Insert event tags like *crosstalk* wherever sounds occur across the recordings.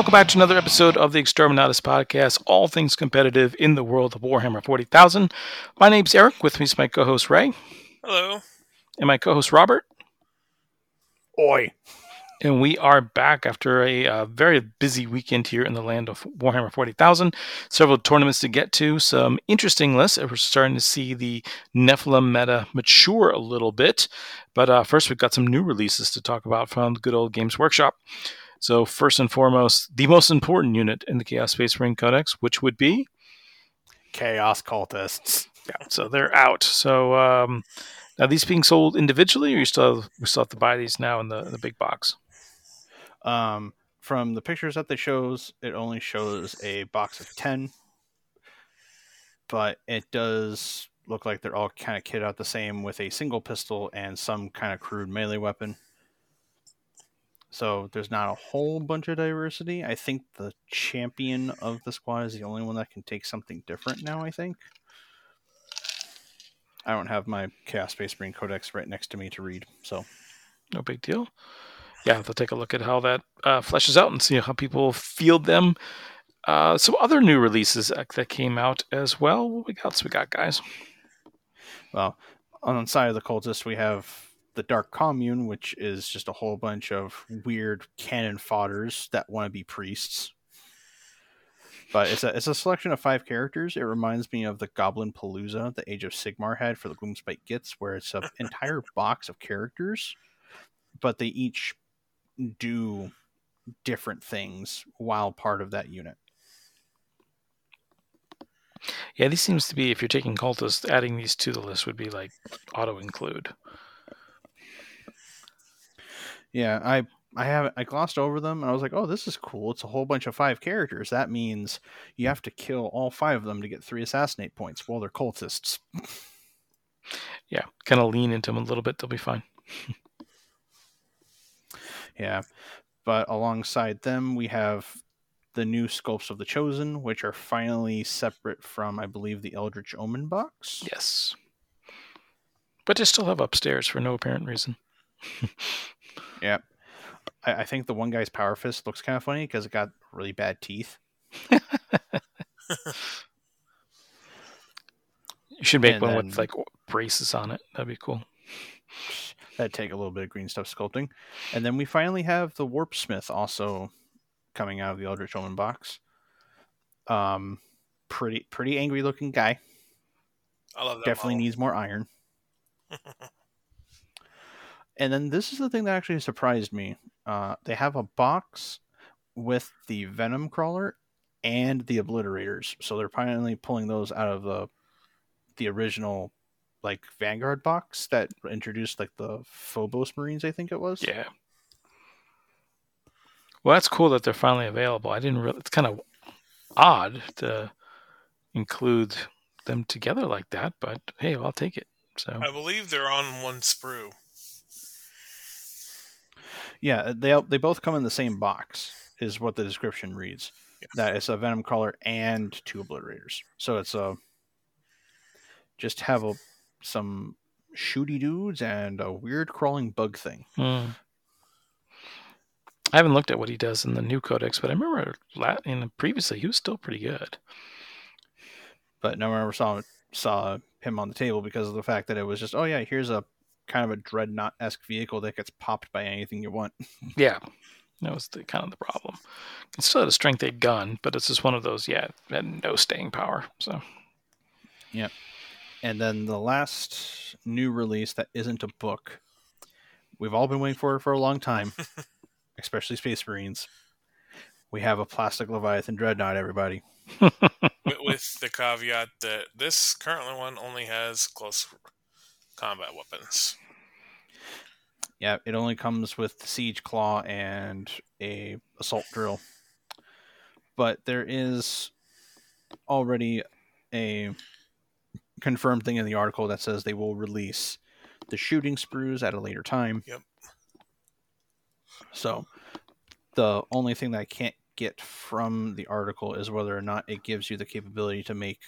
Welcome back to another episode of the Exterminatus podcast, all things competitive in the world of Warhammer 40,000. My name's Eric. With me is my co host Ray. Hello. And my co host Robert. Oi. And we are back after a uh, very busy weekend here in the land of Warhammer 40,000. Several tournaments to get to, some interesting lists. We're starting to see the Nephilim meta mature a little bit. But uh, first, we've got some new releases to talk about from the good old Games Workshop. So, first and foremost, the most important unit in the Chaos Space Marine Codex, which would be Chaos Cultists. Yeah, so they're out. So, um, now these being sold individually, or you still have, we still have to buy these now in the in the big box? Um, from the pictures that they shows, it only shows a box of ten, but it does look like they're all kind of kitted out the same with a single pistol and some kind of crude melee weapon. So there's not a whole bunch of diversity. I think the champion of the squad is the only one that can take something different now. I think. I don't have my Chaos Space Marine Codex right next to me to read, so no big deal yeah, they'll take a look at how that uh, fleshes out and see how people field them. Uh, some other new releases that came out as well. What we? So we got guys. Well, on the side of the cultists, we have the Dark Commune, which is just a whole bunch of weird cannon fodders that want to be priests. But it's a it's a selection of five characters. It reminds me of the Gobbapalooza the Age of Sigmar had for the Gloomspite Gitz, where it's an *laughs* entire box of characters, but they each do different things while part of that unit. Yeah, this seems to be if you're taking cultists, adding these to the list would be like auto include. Yeah, I I have I glossed over them and I was like, oh, this is cool. It's a whole bunch of five characters. That means you have to kill all five of them to get three assassinate points. Well, they're cultists. yeah, kind of lean into them a little bit. They'll be fine. Yeah. But alongside them, we have the new sculpts of the chosen, which are finally separate from, I believe, the Eldritch Omen box. Yes. But they still have upstairs for no apparent reason. *laughs* yeah. I, I, think the one guy's power fist looks kind of funny because it got really bad teeth. *laughs* you should make and one then, with like braces on it. That'd be cool. That'd take a little bit of green stuff sculpting. And then we finally have the Warp Smith also coming out of the Eldritch Omen box. Um, pretty pretty angry looking guy. I love that. Definitely model. needs more iron. *laughs* and then this is the thing that actually surprised me. Uh, they have a box with the Venom Crawler and the Obliterators, so they're finally pulling those out of the the original like Vanguard box that introduced like the Phobos Marines, I think it was. Yeah. Well, that's cool that they're finally available. I didn't really. It's kind of odd to include them together like that, but hey, I'll take it. So I believe they're on one sprue. Yeah, they they both come in the same box, is what the description reads. Yes. That it's a venom crawler and two obliterators. So it's a just have a some shooty dudes and a weird crawling bug thing. Hmm. I haven't looked at what he does in the new codex, but I remember in previously he was still pretty good. But no one ever saw saw him on the table because of the fact that it was just, oh yeah, here's a kind of a dreadnought esque vehicle that gets popped by anything you want. *laughs* yeah, that was the kind of the problem. It still had a strength eight gun, but it's just one of those. Yeah, had no staying power. So. Yep. And then the last new release that isn't a book, we've all been waiting for it for a long time, *laughs* especially Space Marines. We have a plastic Leviathan Dreadnought, everybody. *laughs* with, the caveat that this current one only has close combat weapons. Yeah, it only comes with the Siege Claw and a assault drill. But there is already a confirmed thing in the article that says they will release the shooting sprues at a later time. Yep. So the only thing that I can't get from the article is whether or not it gives you the capability to make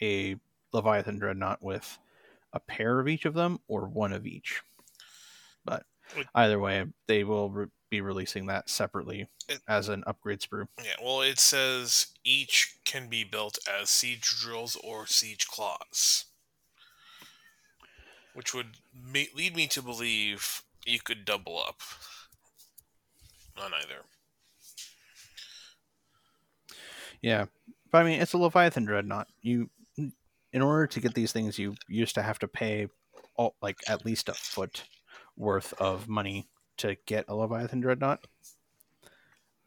a Leviathan Dreadnought with a pair of each of them or one of each. Either way, they will re- be releasing that separately It- as an upgrade sprue. Yeah, well, it says each can be built as siege drills or siege claws, which would ma- lead me to believe you could double up on either. Yeah, but I mean, it's a Leviathan dreadnought. You, in order to get these things, you used to have to pay, all, like at least a foot worth of money to get a Leviathan dreadnought,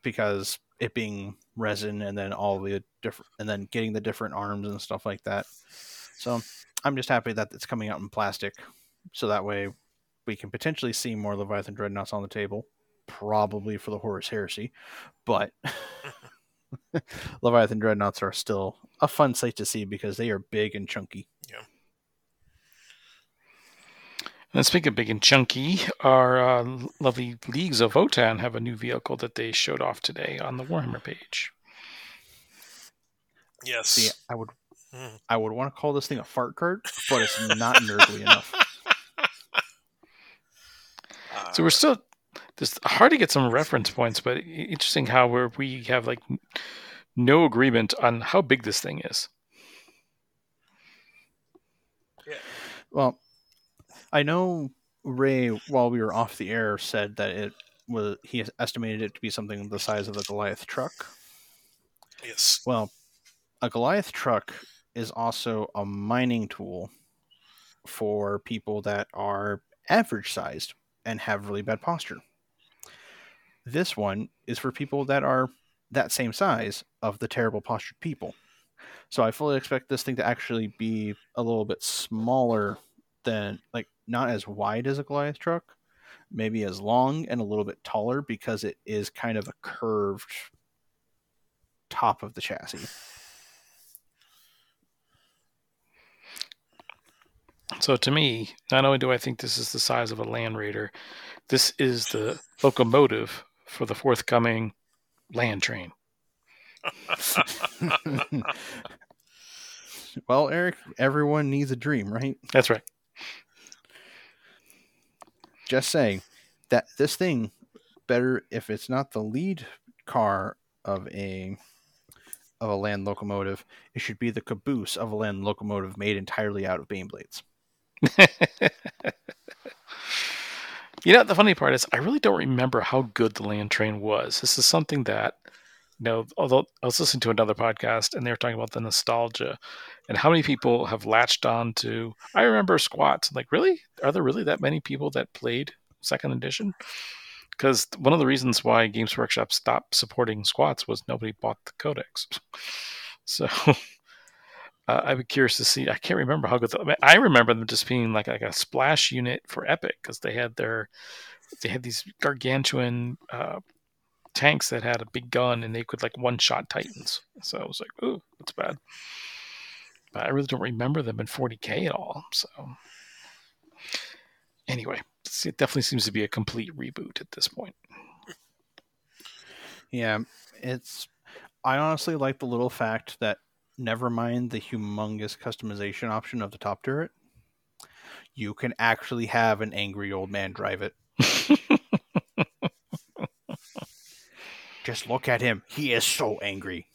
because it being resin and then all the different, and then getting the different arms and stuff like that. So I'm just happy that it's coming out in plastic, so that way we can potentially see more Leviathan dreadnoughts on the table, probably for the Horus Heresy, but. *laughs* Leviathan dreadnoughts are still a fun sight to see because they are big and chunky. And speaking of big and chunky, our uh, lovely Leagues of Votann have a new vehicle that they showed off today on the Warhammer page. Yes. See, I would Hmm. I would want to call this thing a fart cart, but it's not nerdly enough. *laughs* So we're still just hard to get some reference points, but interesting how we're, we have like no agreement on how big this thing is. Yeah. Well, I know Ray, while we were off the air, said that it was he estimated it to be something the size of a Goliath truck. yes. Well, a Goliath truck is also a mining tool for people that are average sized and have really bad posture. This one is for people that are that same size of the terrible postured people. So I fully expect this thing to actually be a little bit smaller than like not as wide as a Goliath truck, maybe as long and a little bit taller because it is kind of a curved top of the chassis. So to me, not only do I think this is the size of a Land Raider, this is the locomotive for the forthcoming land train. *laughs* well, Eric, everyone needs a dream, right? That's right. Just saying that this thing better if it's not the lead car of a of a land locomotive, it should be the caboose of a land locomotive made entirely out of beam blades. *laughs* You know, the funny part is, I really don't remember how good the land train was. This is something that, know, although I was listening to another podcast and they were talking about the nostalgia and how many people have latched on to, I remember squats. Like, really? Are there really that many people that played second edition? Because one of the reasons why Games Workshop stopped supporting squats was nobody bought the codex. *laughs* So *laughs* uh, I'd be curious to see. I can't remember how good. The, I, mean, I remember them just being like like a splash unit for Epic because they had their they had these gargantuan uh, tanks that had a big gun and they could like one shot Titans. So I was like, ooh, that's bad. But I really don't remember them in 40k at all. So anyway, it definitely seems to be a complete reboot at this point. Yeah, it's. I honestly like the little fact that never mind the humongous customization option of the top turret, you can actually have an angry old man drive it. *laughs* Just look at him. He is so angry.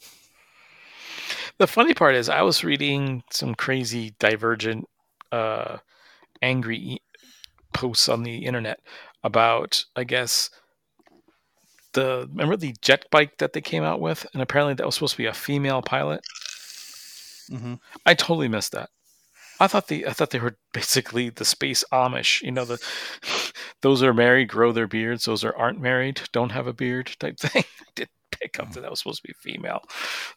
The funny part is, I was reading some crazy divergent, uh, angry e- posts on the internet about, I guess, the remember the jet bike that they came out with, and apparently that was supposed to be a female pilot. Mm-hmm. I totally missed that. I thought the I thought they were *laughs* basically the space Amish. You know, the *laughs* those are married, grow their beards. Those are aren't married, don't have a beard type thing. Pick up that that was supposed to be female.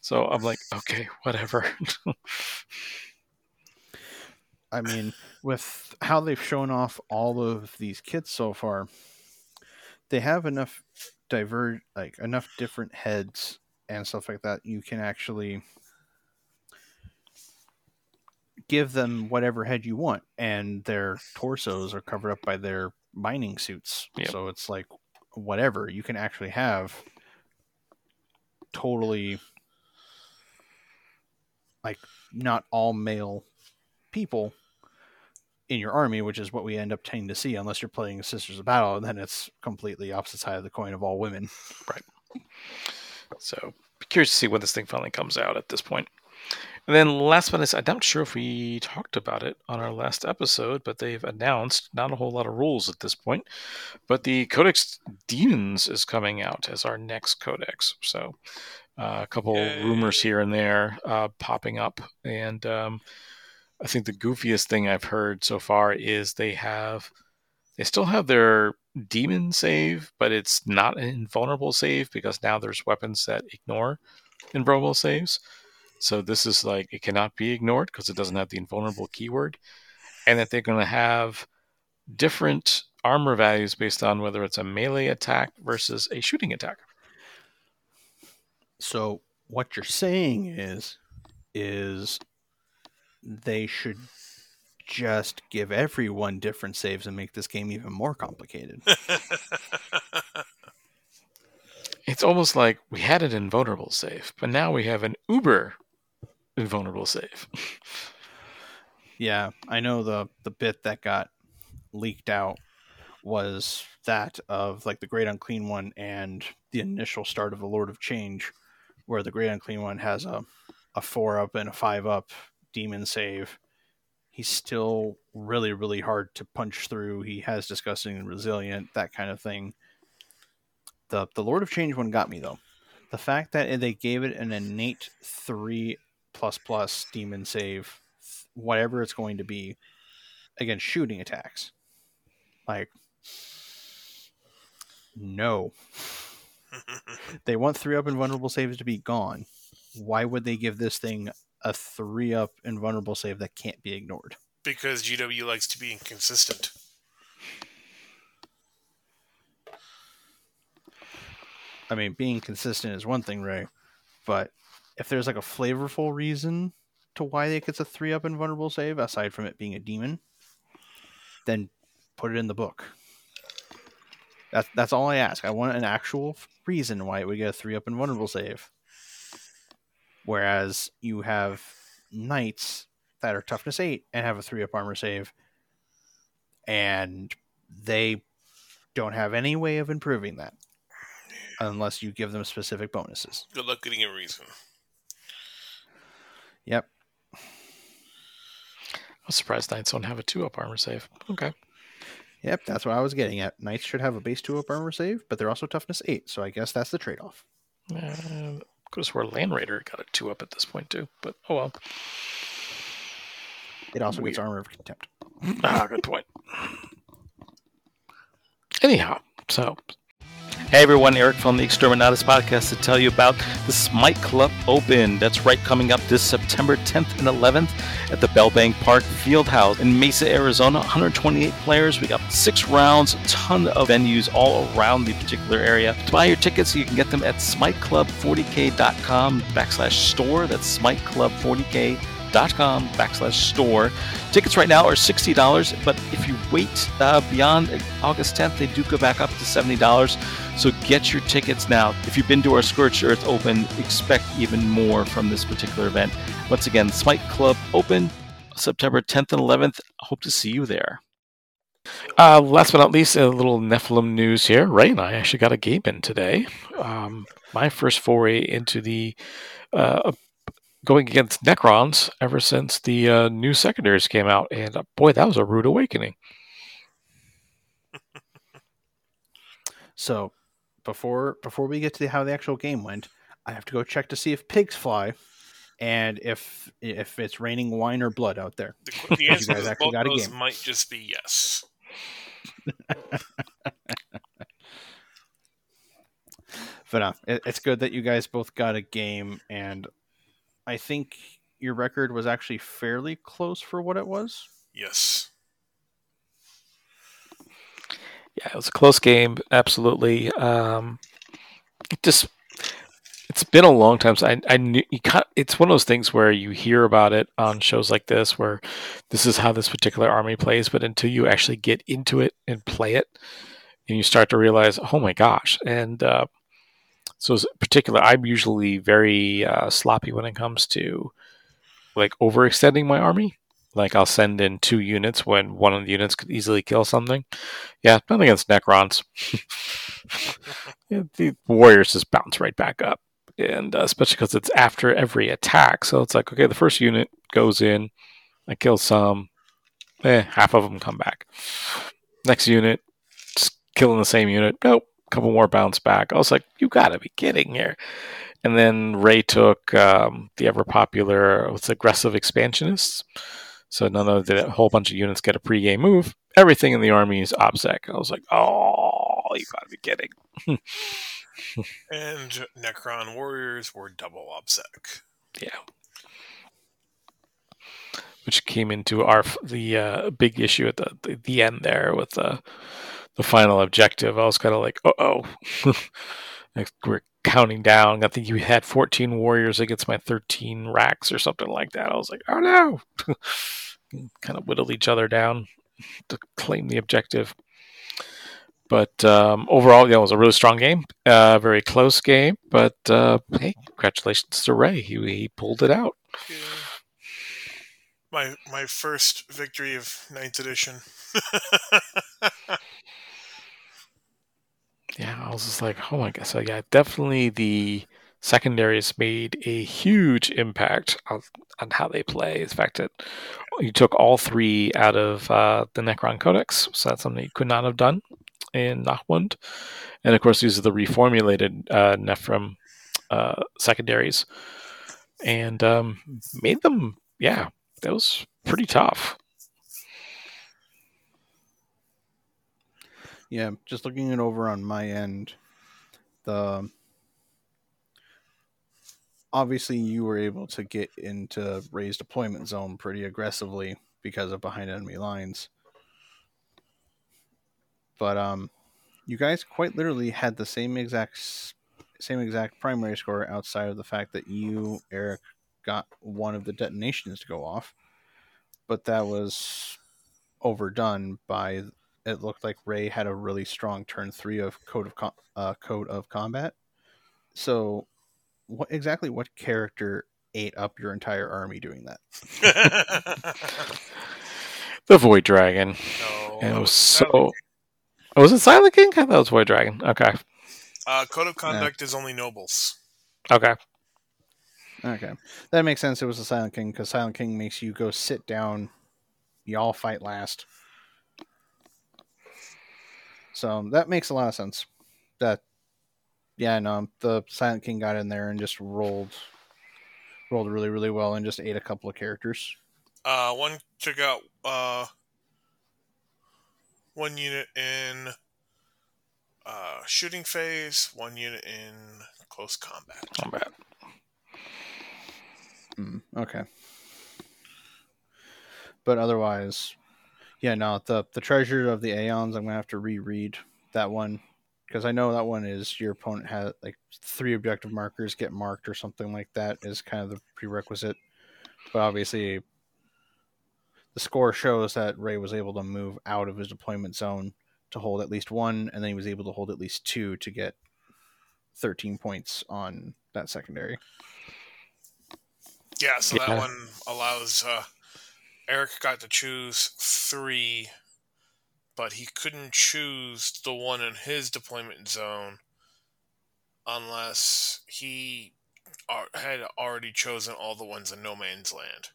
So I'm like, okay, whatever. I mean, with how they've shown off all of these kits so far, they have enough diverge, like enough different heads and stuff like that. You can actually give them whatever head you want, and their torsos are covered up by their mining suits. Yep. So it's like whatever you can actually have. Totally, like not all male people in your army, which is what we end up tending to see, unless you're playing Sisters of Battle, and then it's completely opposite side of the coin of all women. Right. So curious to see when this thing finally comes out at this point. And then last but not least, I'm not sure if we talked about it on our last episode, but they've announced not a whole lot of rules at this point. But the Codex Demons is coming out as our next codex. So uh, a couple Yay. rumors here and there uh, popping up. And um, I think the goofiest thing I've heard so far is they have, they still have their demon save, but it's not an invulnerable save because now there's weapons that ignore invulnerable saves. So this is like it cannot be ignored because it doesn't have the invulnerable *laughs* keyword, and that they're going to have different armor values based on whether it's a melee attack versus a shooting attack. So what you're saying is, is they should just give everyone different saves and make this game even more complicated. *laughs* It's almost like we had an invulnerable save, but now we have an uber invulnerable save. yeah, I know the the bit that got leaked out was that of like the Great Unclean One and the initial start of the Lord of Change, where the Great Unclean One has a a four up and a five up demon save. He's still really, really hard to punch through. He has disgusting and resilient, that kind of thing. The the Lord of Change one got me though. The fact that they gave it an innate three plus plus demon save, whatever it's going to be, against shooting attacks. Like, no. They want three up invulnerable saves to be gone. Why would they give this thing a three up invulnerable save that can't be ignored? because GW likes to be inconsistent. I mean, being consistent is one thing, Ray, but if there's like a flavorful reason to why it gets a three up invulnerable save, aside from it being a demon, then put it in the book. That's that's all I ask. I want an actual reason why it would get a three up invulnerable save. Whereas you have knights that are toughness eight and have a three up armor save, and they don't have any way of improving that unless you give them specific bonuses. Good luck getting a reason. Yep. I was surprised Knights don't have a two up armor save. Okay. Yep, that's what I was getting at. Knights should have a base two up armor save, but they're also toughness eight, so I guess that's the trade off. Uh, could have swore Land Raider got a two up at this point too, but oh well. It also Weird. gets armor of contempt. ah, good point. Anyhow, so hey everyone, Eric from the Exterminatus podcast to tell you about the Smite Club Open. That's right, coming up this September 10th and 11th at the Bellbank Park Fieldhouse in Mesa, Arizona. 128 players. We got six rounds, ton of venues all around the particular area. To buy your tickets, you can get them at smiteclub40k.com backslash store. That's smiteclub40k.com dot com backslash store. Tickets right now are $60, but if you wait uh, beyond August 10th, they do go back up to $70. So get your tickets now. If you've been to our Scorched Earth Open, expect even more from this particular event. Once again, Smite Club Open, September 10th and 11th. Hope to see you there. Uh, last but not least, a little Nephilim news here. Ray and I actually got a game in today. Um, my first foray into the uh, going against Necrons ever since the uh, new secondaries came out, and uh, boy, that was a rude awakening. *laughs* So before before we get to the, how the actual game went, I have to go check to see if pigs fly, and if if it's raining wine or blood out there. The, the *laughs* answer actually both got a those game. might just be yes. *laughs* But uh, it, it's good that you guys both got a game, and I think your record was actually fairly close for what it was. Yes. Yeah, it was a close game, absolutely. Um, it just it's been a long time. So I I knew you can't, It's one of those things where you hear about it on shows like this, where this is how this particular army plays, but until you actually get into it and play it, and you start to realize, oh my gosh, and uh, so particular, I'm usually very uh, sloppy when it comes to like overextending my army. Like I'll send in two units when one of the units could easily kill something. Yeah, not against Necrons. *laughs* the warriors just bounce right back up, and uh, especially because it's after every attack. So it's like, okay, the first unit goes in, I kill some, eh, half of them come back. Next unit, just killing the same unit. Nope, a couple more bounce back. I was like, you gotta be kidding here. And then Ray took um, the ever popular, what's aggressive expansionists. So none of the whole bunch of units get a pregame move. Everything in the army is OBSEC. I was like, oh, you gotta be kidding. *laughs* and Necron warriors were double OBSEC. Yeah. Which came into our the uh, big issue at the, the, the end there with the the final objective. I was kind of like, uh oh, *laughs* we're counting down. I think you had 14 warriors against my 13 racks or something like that. I was like, oh no. *laughs* kind of whittle each other down to claim the objective. But um, overall, yeah, it was a really strong game, uh, very close game. But uh, hey, congratulations to Ray, he, he pulled it out. Yeah. My my first victory of ninth edition. *laughs* yeah, I was just like, oh my god. So yeah, definitely the secondaries made a huge impact on, on how they play. In fact that you took all three out of uh, the Necron Codex, so that's something you could not have done in Nachmund. And of course, these are the reformulated uh, Nephilim uh, secondaries, and um, made them. Yeah, that was pretty tough. Yeah, just looking it over on my end, the obviously you were able to get into Ray's deployment zone pretty aggressively because of behind enemy lines. But um you guys quite literally had the same exact same exact primary score outside of the fact that you Eric got one of the detonations to go off. But that was overdone by it looked like Ray had a really strong turn 3 of code of Com- uh, code of combat. So what exactly what character ate up your entire army doing that? *laughs* the Void Dragon. No, and it was so. Oh, was it Silent King? that was Void Dragon. Okay. Uh, Code of Conduct yeah. is only nobles. Okay. Okay, that makes sense. It was a Silent King because Silent King makes you go sit down. Y'all fight last. So that makes a lot of sense. That yeah, no, the Silent King got in there and just rolled rolled really, really well and just ate a couple of characters. Uh, one took out uh, one unit in uh, shooting phase, one unit in close combat. Combat. Mm, okay. But otherwise, yeah, no, the the treasure of the Aeons. I'm gonna have to reread that one because I know that one is your opponent has like three objective markers get marked or something like that is kind of the prerequisite. But obviously, the score shows that Ray was able to move out of his deployment zone to hold at least one, and then he was able to hold at least two to get 13 points on that secondary. Yeah, so yeah. that one allows uh, Eric got to choose three but he couldn't choose the one in his deployment zone unless he had already chosen all the ones in no man's land.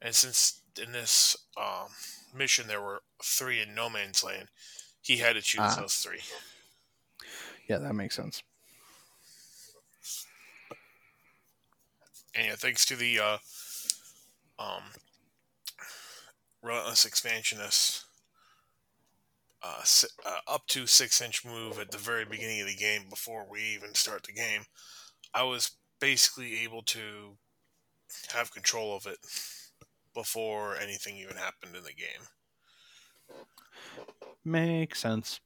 And since in this um, mission there were three in no man's land, he had to choose ah. those three. Yeah, that makes sense. And yeah, thanks to the uh, um, relentless expansionist uh, uh, up to six inch move at the very beginning of the game before we even start the game, I was basically able to have control of it before anything even happened in the game. Makes sense.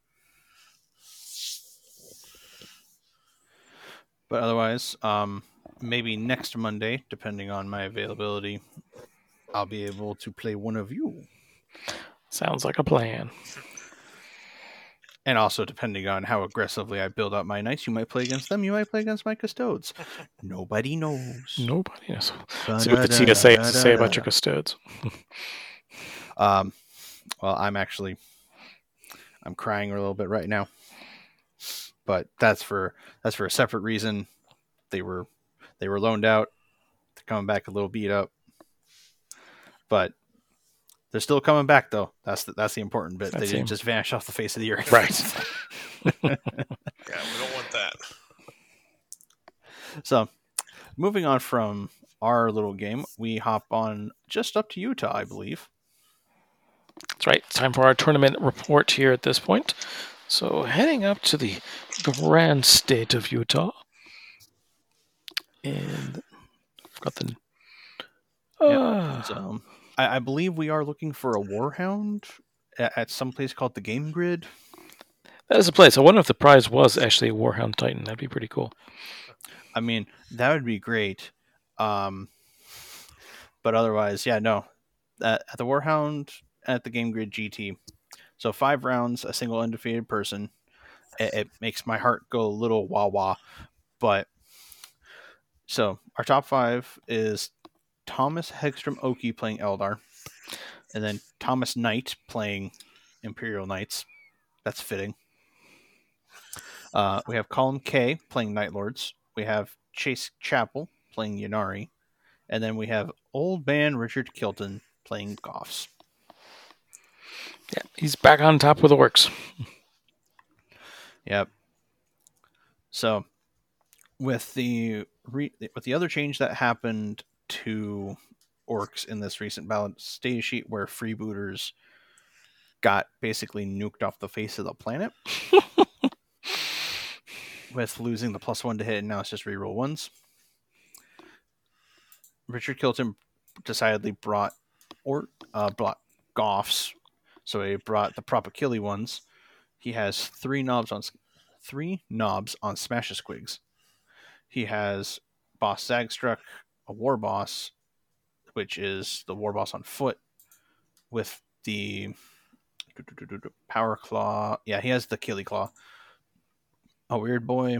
But otherwise, um, maybe next Monday, depending on my availability, I'll be able to play one of you. Sounds like a plan. And also, depending on how aggressively I build up my knights, you might play against them. You might play against my custodes. *laughs* Nobody knows. Nobody knows. See what the TSA has to say about your custodes. Um, well, I'm actually, I'm crying a little bit right now, but that's for that's for a separate reason. They were they were loaned out. They're coming back a little beat up, but they're still coming back though. That's the, that's the important bit. That's they didn't just vanish off the face of the earth. Right. *laughs* Yeah, we don't want that. So, moving on from our little game, we hop on just up to Utah, I believe. That's right. Time for our tournament report here at this point. So heading up to the grand state of Utah, and I've got the. Yeah, Ah, *sighs* So, I, I believe we are looking for a warhound at, at some place called the Game Grid. that is a place. I wonder if the prize was actually a Warhound Titan. That'd be pretty cool. I mean, that would be great. Um, but otherwise, yeah, no. At, at the Warhound at the Game Grid GT. So five rounds, a single undefeated person. It, it makes my heart go a little wah wah. But so our top five is Thomas Hegstrom Oki playing Eldar, and then Thomas Knight playing Imperial Knights. That's fitting. Uh, we have Colin K playing Night Lords. We have Chase Chapel playing Ynnari, and then we have Old Man Richard Kilton playing Goffs. Yeah, he's back on top with the works. Yep. So, with the re- with the other change that happened to orcs in this recent balance stage sheet, where freebooters got basically nuked off the face of the planet, *laughs* with losing the plus one to hit, and now it's just reroll ones. Richard Kilton decidedly brought or uh, brought Goffs, so he brought the Propakili ones. He has three knobs on three knobs on Smash Squigs. He has Boss Zagstrukk, a War Boss, which is the War Boss on foot, with the Power Claw. Yeah, he has the Killy Claw. A Weird Boy.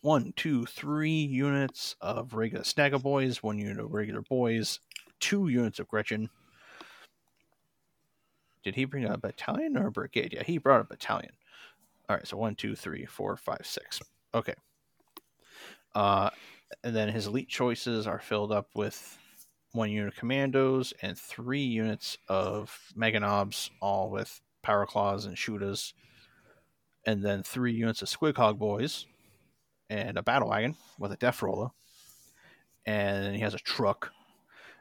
One, two, three units of regular Snagga Boys, one unit of regular boys, two units of Gretchin. Did he bring a battalion or a brigade? Yeah, he brought a battalion. All right, so one, two, three, four, five, six. Okay. Uh, and then his elite choices are filled up with one unit of commandos and three units of mega knobs, all with power claws and shooters, and then three units of squig hog boys, and a battle wagon with a death roller, and he has a truck,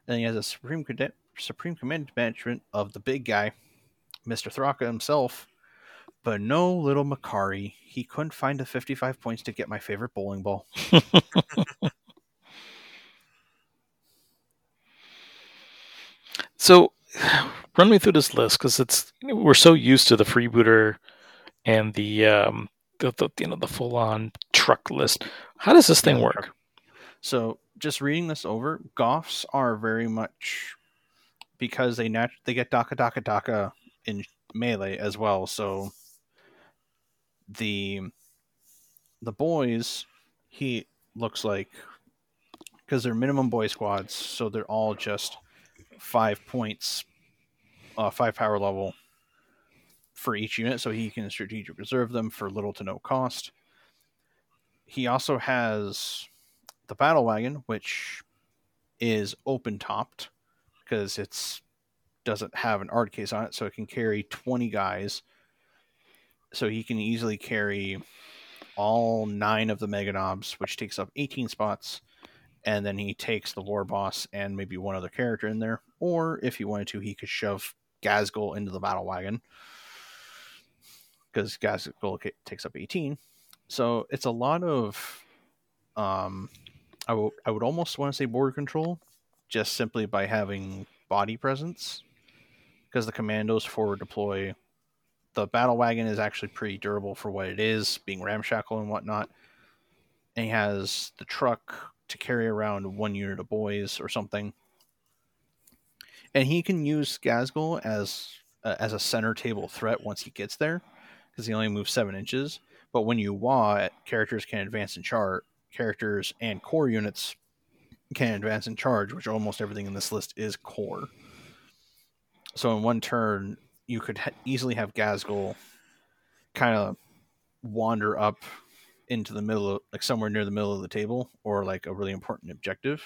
and he has a supreme supreme command management of the big guy, Mister Thraka himself, but no little Makari. He couldn't find the 55 points to get my favorite bowling ball. *laughs* So, *sighs* run me through this list because it's we're so used to the freebooter and the um the, the you know the full on truck list. How does this thing Yeah, work? So just reading this over, Goffs are very much because they nat- they get Dakka Dakka Dakka in melee as well. So the the boys he looks like because they're minimum boy squads, so they're all just five points, uh, five power level for each unit, so he can strategic reserve them for little to no cost. He also has the battle wagon, which is open topped because it's doesn't have an 'ard case on it, so it can carry 20 guys. So he can easily carry all nine of the mega knobs, which takes up 18 spots. And then he takes the war boss and maybe one other character in there. Or if he wanted to, he could shove Ghazghkull into the battle wagon because Ghazghkull takes up 18. So it's a lot of um, I would I would almost want to say border control, just simply by having body presence, because the commandos forward deploy. The battle wagon is actually pretty durable for what it is, being ramshackle and whatnot. And he has the truck to carry around one unit of boys or something. And he can use Ghazghkull as uh, as a center table threat once he gets there, because he only moves seven inches. But when you wah, characters can advance and charge. Characters and core units can advance and charge, which almost everything in this list is core. So in one turn, you could ha- easily have Ghazghkull kind of wander up into the middle, of, like somewhere near the middle of the table, or like a really important objective,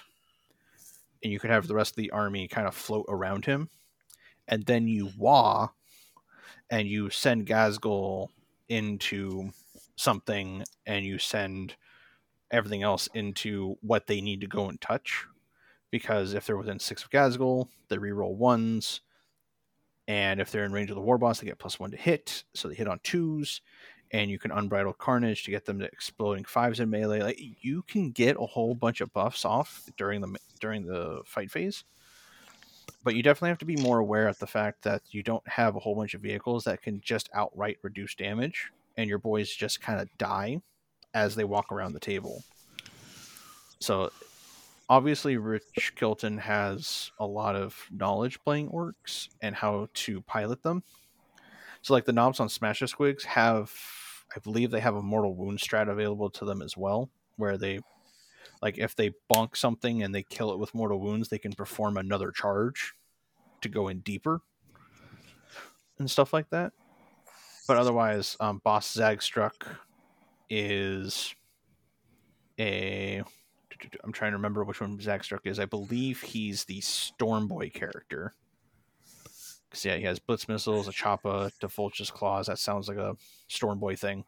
and you could have the rest of the army kind of float around him, and then you wah, and you send Ghazghkull into something, and you send everything else into what they need to go and touch. Because if they're within six of Ghazghkull, they reroll ones. And if they're in range of the war boss, they get plus one to hit. So they hit on twos. And you can unbridled carnage to get them to exploding fives in melee. Like you can get a whole bunch of buffs off during the during the fight phase. But you definitely have to be more aware of the fact that you don't have a whole bunch of vehicles that can just outright reduce damage, and your boys just kind of die as they walk around the table. So obviously Rich Kilton has a lot of knowledge playing orcs and how to pilot them. So like the knobs on Smasha Squigs have I believe they have a mortal wound strat available to them as well, where they like if they bonk something and they kill it with mortal wounds, they can perform another charge to go in deeper and stuff like that. But otherwise, um, Boss Zagstrukk is a. I'm trying to remember which one Zagstrukk is. I believe he's the Stormboy character. Because, yeah, he has Blitz missiles, a Choppa, Da Vulcha's Klaws. That sounds like a Stormboy thing.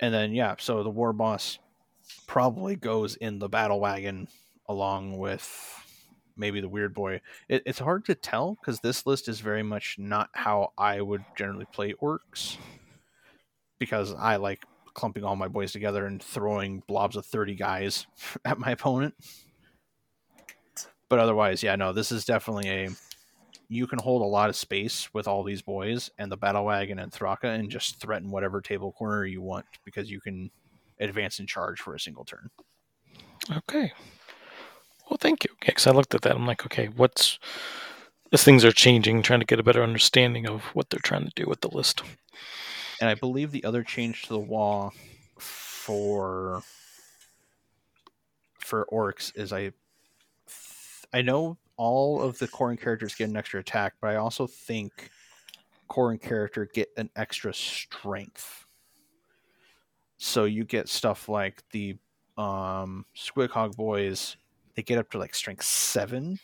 And then, yeah, so the War Boss probably goes in the Battle Wagon along with maybe the Weird Boy. It, it's hard to tell because this list is very much not how I would generally play orcs because I like clumping all my boys together and throwing blobs of 30 guys *laughs* at my opponent. But otherwise, yeah, no, this is definitely a you can hold a lot of space with all these boys and the battle wagon and Thraka and just threaten whatever table corner you want because you can advance and charge for a single turn. Okay. Well, thank you. Because I looked at that, I'm like, okay, what's as things are changing, trying to get a better understanding of what they're trying to do with the list and I believe the other change to the wall for for orcs is I I know all of the Khorne characters get an extra attack, but I also think Khorne character get an extra strength. So you get stuff like the um Squighog boys, they get up to like strength seven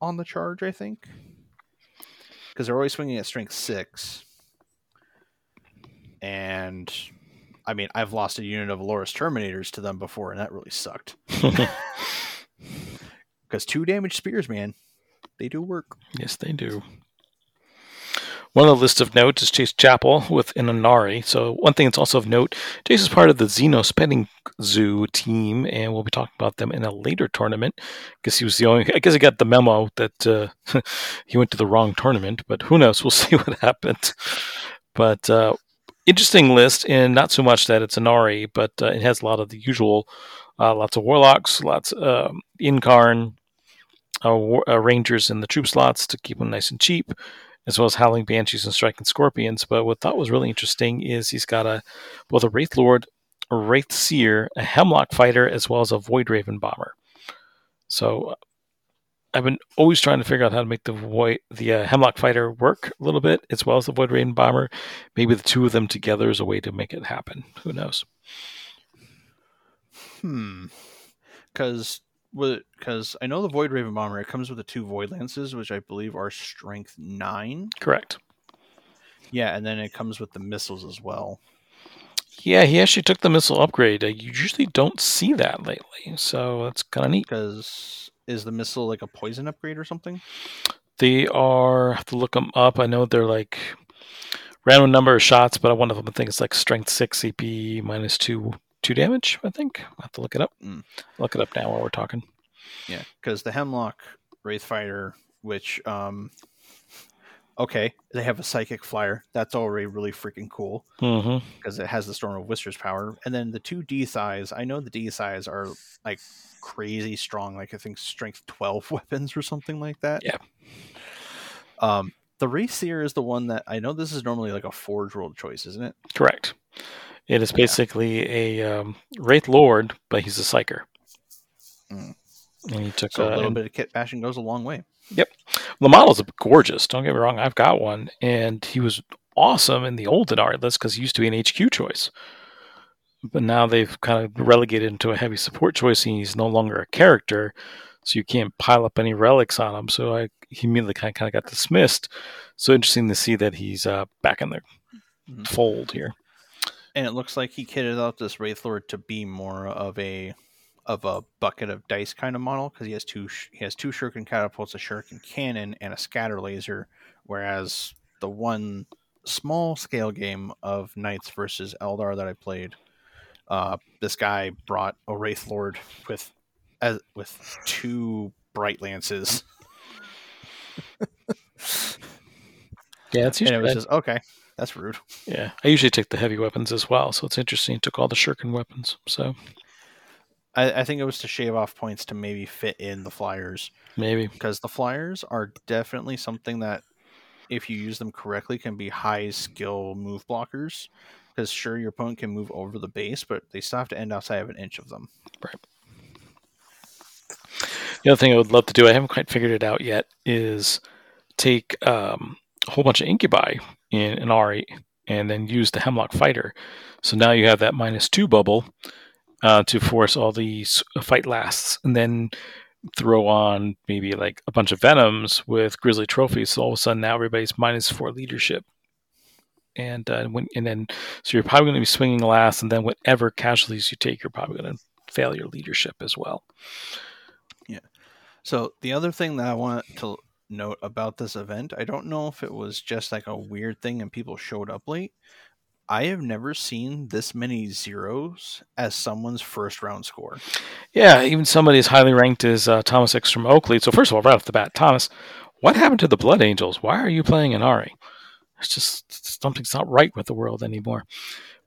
on the charge, I think. Because they're always swinging at strength six and I mean, I've lost a unit of Loras Terminators to them before, and that really sucked. *laughs* *laughs* Because two damage spears, man, they do work. Yes, they do. One of the list of notes is Chase Chapel with an Ynnari. So one thing that's also of note, Chase is part of the Xenos Petting Zoo team, and we'll be talking about them in a later tournament. Because he was the only. I guess he got the memo that uh, *laughs* he went to the wrong tournament, but who knows? We'll see what happened. But uh, interesting list, and not so much that it's Ynnari, but uh, it has a lot of the usual, uh, lots of warlocks, lots of um, incarn, uh, war, uh, rangers in the troop slots to keep them nice and cheap, as well as howling banshees and striking scorpions. But what thought was really interesting is he's got a both a wraith lord, a wraith seer, a hemlock fighter, as well as a void raven bomber. So I've been always trying to figure out how to make the void, the uh, Hemlock Fighter work a little bit, as well as the Void Raven Bomber. Maybe the two of them together is a way to make it happen. Who knows? Hmm. Because because I know the Void Raven Bomber it comes with the two Void Lances, which I believe are Strength nine. Correct. Yeah, and then it comes with the missiles as well. Yeah, he actually took the missile upgrade. Uh, you usually don't see that lately, so that's kind of neat. Because is the missile like a poison upgrade or something? They are. I have to look them up. I know they're like random number of shots, but one of them I think it's like strength six CP minus two two damage. I think I have to look it up. Mm. Look it up now while we're talking. Yeah, because the Hemlock Wraith Fighter, which um, okay, they have a psychic flyer. That's already really freaking cool because mm-hmm. it has the Storm of Whispers power. And then the two D-scythes, I know the D-scythes are like crazy strong, like I think strength 12 *laughs* weapons or something like that. Yeah. Um, the Wraithseer is the one that I know this is normally like a Forge World choice, isn't it? Correct. It is basically a um, Wraith Lord, but he's a Psyker. Mm. And he took So a uh, little and- bit of kit bashing goes a long way. The model's gorgeous. Don't get me wrong. I've got one, and he was awesome in the old Ynnari list because he used to be an HQ choice. But now they've kind of relegated into a heavy support choice, and he's no longer a character, so you can't pile up any relics on him. So I he immediately kind of, kind of got dismissed. So interesting to see that he's uh, back in the Mhm. fold here. And it looks like he kitted out this Wraith Lord to be more of a of a bucket of dice kind of model because he has two sh- he has two shuriken catapults, a shuriken cannon, and a scatter laser. Whereas the one small scale game of Knights versus Eldar that I played, uh, this guy brought a Wraith Lord with as with two bright lances, *laughs* Yeah, it's and usually it was just okay. That's rude. yeah. I usually take the heavy weapons as well, so it's interesting. Took all the shuriken weapons, so I, I think it was to shave off points to maybe fit in the flyers. maybe because the flyers are definitely something that if you use them correctly can be high skill move blockers because sure your opponent can move over the base but they still have to end outside of an inch of them Right. The other thing I would love to do, I haven't quite figured it out yet, is take um, a whole bunch of incubi in an R8 and then use the Hemlock Fighter. So now you have that minus two bubble uh, to force all these fight lasts, and then throw on maybe like a bunch of Venoms with Grisly trophies. So all of a sudden now everybody's minus four leadership. And uh, when and then so you're probably going to be swinging last, and then whatever casualties you take, you're probably going to fail your leadership as well. Yeah. So the other thing that i want to note about this event i don't know if it was just like a weird thing and people showed up late i have never seen this many zeros as someone's first round score Yeah, even somebody as highly ranked as uh, Thomas X from Oakley. So first of all, right off the bat, Thomas, what happened to the Blood Angels? Why are you playing Ynnari? It's just something's not right with the world anymore.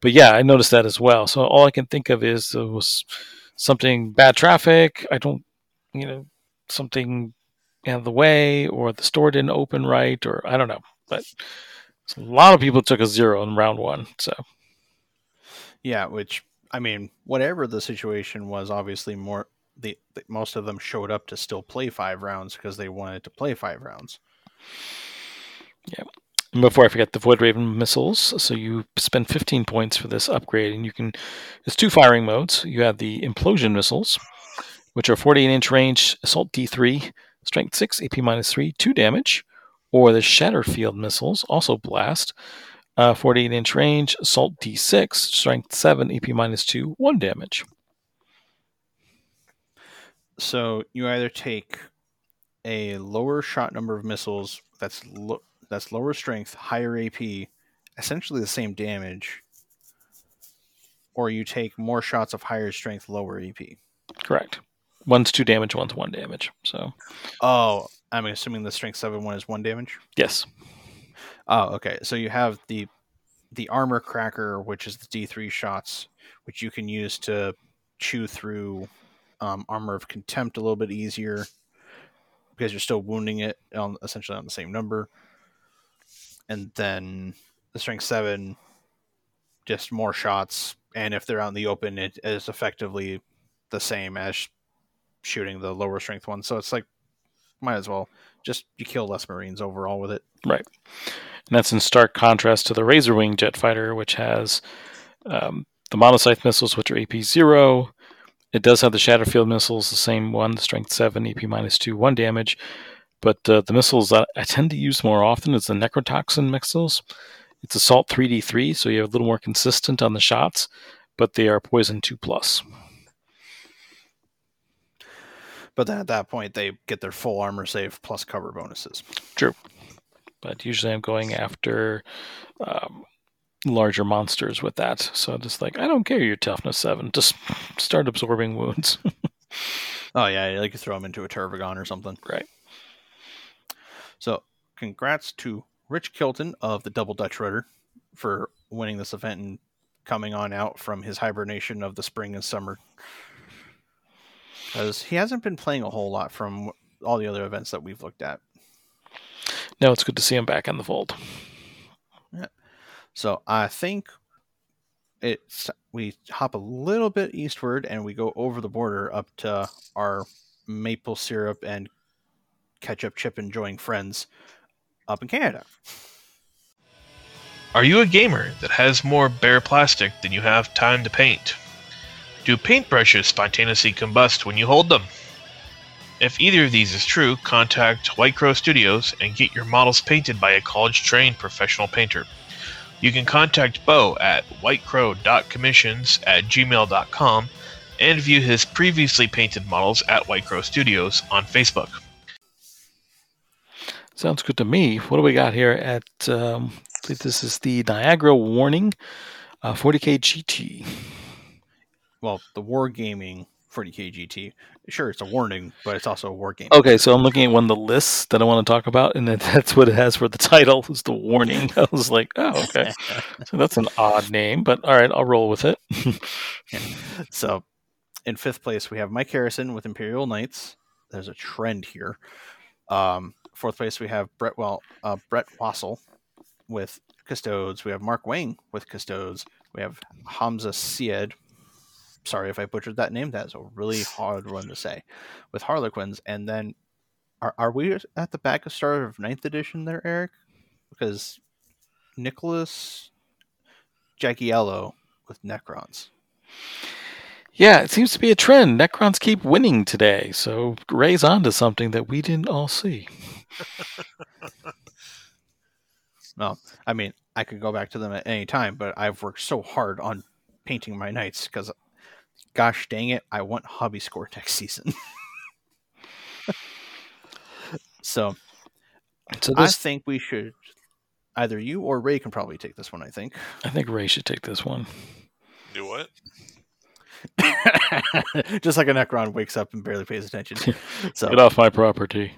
But yeah, I noticed that as well. So all I can think of is it was something bad traffic. I don't, you know, something out of the way, or the store didn't open right, or I don't know. But a lot of people took a zero in round one. So Yeah, which I mean, whatever the situation was, obviously more the, the most of them showed up to still play five rounds because they wanted to play five rounds. Yeah. And before I forget, the Void Raven missiles. So you spend 15 points for this upgrade, and you can. There's two firing modes. You have the Implosion missiles, which are 48 inch range, Assault D3, Strength 6, AP minus 3, 2 damage. Or the Shatter Field missiles, also blast, uh, 48 inch range, Assault D6, Strength 7, AP minus 2, 1 damage. So you either take a lower shot number of missiles that's lo- that's lower strength, higher AP, essentially the same damage, or you take more shots of higher strength, lower AP. Correct. One's 2 damage, one's 1 damage. So, Oh, I'm assuming the strength seven one is one damage. yes. Oh, okay. So you have the the armor cracker, which is the D three shots, which you can use to chew through um, armor of contempt a little bit easier because you're still wounding it on essentially on the same number. And then the strength seven, just more shots, and if they're out in the open, it is effectively the same as shooting the lower strength one. So it's like might as well just you kill less marines overall with it. Right. And that's in stark contrast to the Razor Wing jet fighter, which has um, the monoscythe missiles, which are AP zero. It does have the Shatterfield missiles, the same one, strength seven, AP minus two, one damage. But uh, the missiles that I tend to use more often is the Necrotoxin missiles. It's assault 3d3, so you're a little more consistent on the shots, but they are poison 2 plus. But then at that point, they get their full armor save plus cover bonuses. True. But usually I'm going after um, larger monsters with that. So just like, I don't care your toughness 7, just start absorbing wounds. *laughs* Oh yeah, like you throw them into a Tervigon or something. Right. So congrats to Rich Kilton of the Double Dutch Rudder for winning this event and coming on out from his hibernation of the spring and summer. Because he hasn't been playing a whole lot from all the other events that we've looked at. No, it's good to see him back in the fold. Yeah. So I think it's we hop a little bit eastward and we go over the border up to our maple syrup and ketchup chip enjoying friends up in Canada. Are you a gamer that has more bare plastic than you have time to paint? Do paintbrushes spontaneously combust when you hold them? If either of these is true, contact White Crow Studios and get your models painted by a college trained professional painter. You can contact Bo at whitecrow.commissions at gmail.com and view his previously painted models at White Crow Studios on Facebook. Sounds good to me. What do we got here at? Um, this is the Niagara Warning uh, 40k GT. Well, the Wargaming 40k GT. Sure, it's a warning, but it's also a war game. Okay, so I'm looking at one of the lists that I want to talk about, and that- *laughs* that's what it has for the title is the warning. *laughs* I was like, oh, okay. *laughs* So that's an odd name, but all right, I'll roll with it. So, in fifth place, we have Mike Harrison with Imperial Knights. There's a trend here. Um, fourth place, we have Brett well uh, Brett Wassel with Custodes. We have Mark Wang with Custodes. We have Hamza Sied. Sorry if I butchered that name. That is a really hard one to say. With Harlequins, and then are are we at the back of start of ninth edition there, Eric? Because Nicholas Jagiello with Necrons. yeah, it seems to be a trend. Necrons keep winning today, so Ray's onto something that we didn't all see. *laughs* Well, I mean, I could go back to them at any time, but I've worked so hard on painting my knights because, gosh dang it, I want hobby score next season. *laughs* so So I think we should either you or Ray can probably take this one. I think. I think Ray should take this one. Do what? *laughs* Just like a Necron wakes up and barely pays attention. *laughs* So Get off my property.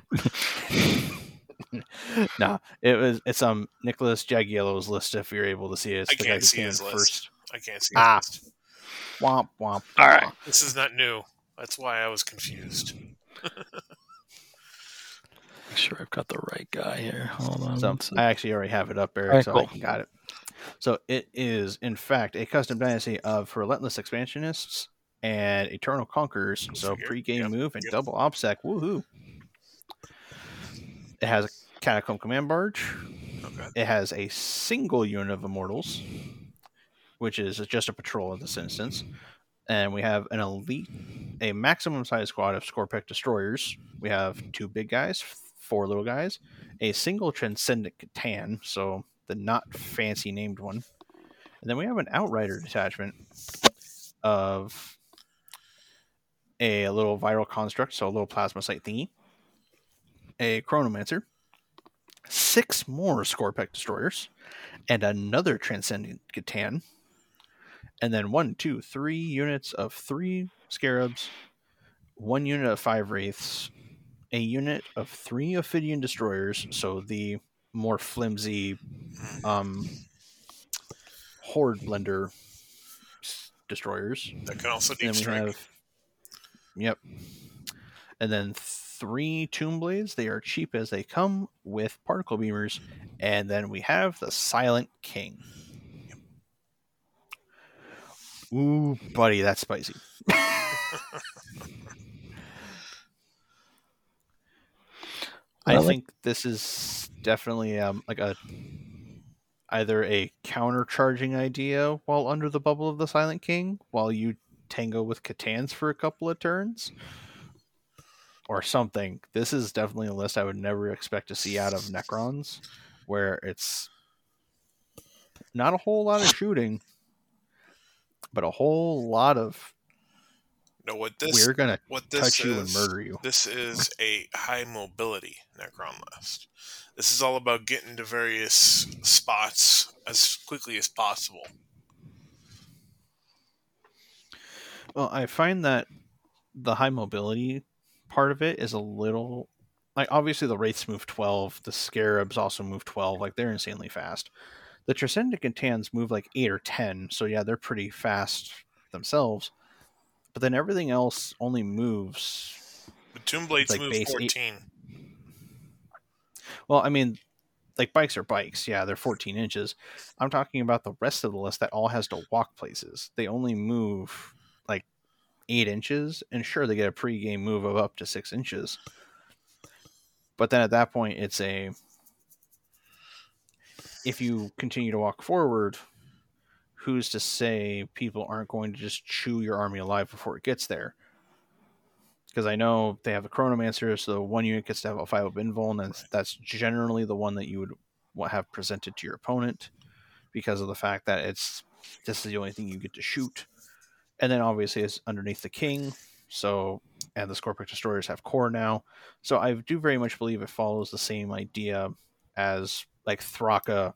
no, it was it's um Nicholas Jagiello's list if you're able to see it. It's I the can't who see came his in list. first. I can't see. Ah. Ah. Womp womp. All right. womp. This is not new. That's why I was confused. *laughs* Make sure I've got the right guy here. Hold on. So. I actually already have it up, Eric. Alright, so cool. I got it. So it is, in fact, a custom dynasty of relentless expansionists and eternal conquerors. So Figure. pre-game Yep, move and yep. double opsec. Woohoo! It has a catacomb command barge. Oh, okay. It has a single unit of immortals, which is just a patrol in this instance. And we have an elite, a maximum size squad of Skorpekh destroyers. We have two big guys, four little guys, a single transcendent C'tan, so the not fancy named one. And then we have an outrider detachment of a little viral construct, so a little plasmacyte thingy, a chronomancer, six more Skorpekh destroyers, and another transcendent C'tan. And then one, two, three units of three scarabs, one unit of five wraiths, a unit of three Ophidian destroyers, so the more flimsy um, horde blender destroyers. That can also deep strike. have, yep, and then three tomb blades. They are cheap as they come with particle beamers, and then we have the Silent King. Ooh, buddy, that's spicy. I I like- think this is definitely um, like a either a counter charging idea while under the bubble of the Silent King, while you tango with C'tans for a couple of turns, or something. This is definitely a list I would never expect to see out of Necrons, where it's not a whole lot of shooting, but a whole lot of No, what this we're gonna what this touch is, you and murder you. This is a high mobility Necron list. This is all about getting to various spots as quickly as possible. Well, I find that the high mobility part of it is a little like obviously the wraiths move 12 the scarabs also move 12 like they're insanely fast the transcendent C'tans move like 8 or 10 so yeah they're pretty fast themselves but then everything else only moves The Tomb Blades like move base eight- 14. well i mean like bikes are bikes. Yeah, they're 14 inches. I'm talking about the rest of the list that all has to walk places. They only move like eight inches, and sure, they get a pre-game move of up to six inches. But then at that point, it's a if you continue to walk forward, who's to say people aren't going to just chew your army alive before it gets there? Because I know they have a Chronomancer, so one unit gets to have a 5 up invuln, and right. that's generally the one that you would have presented to your opponent because of the fact that it's this is the only thing you get to shoot. And then obviously it's underneath the king, so and the Skorpekh destroyers have core now. So I do very much believe it follows the same idea as like Thraka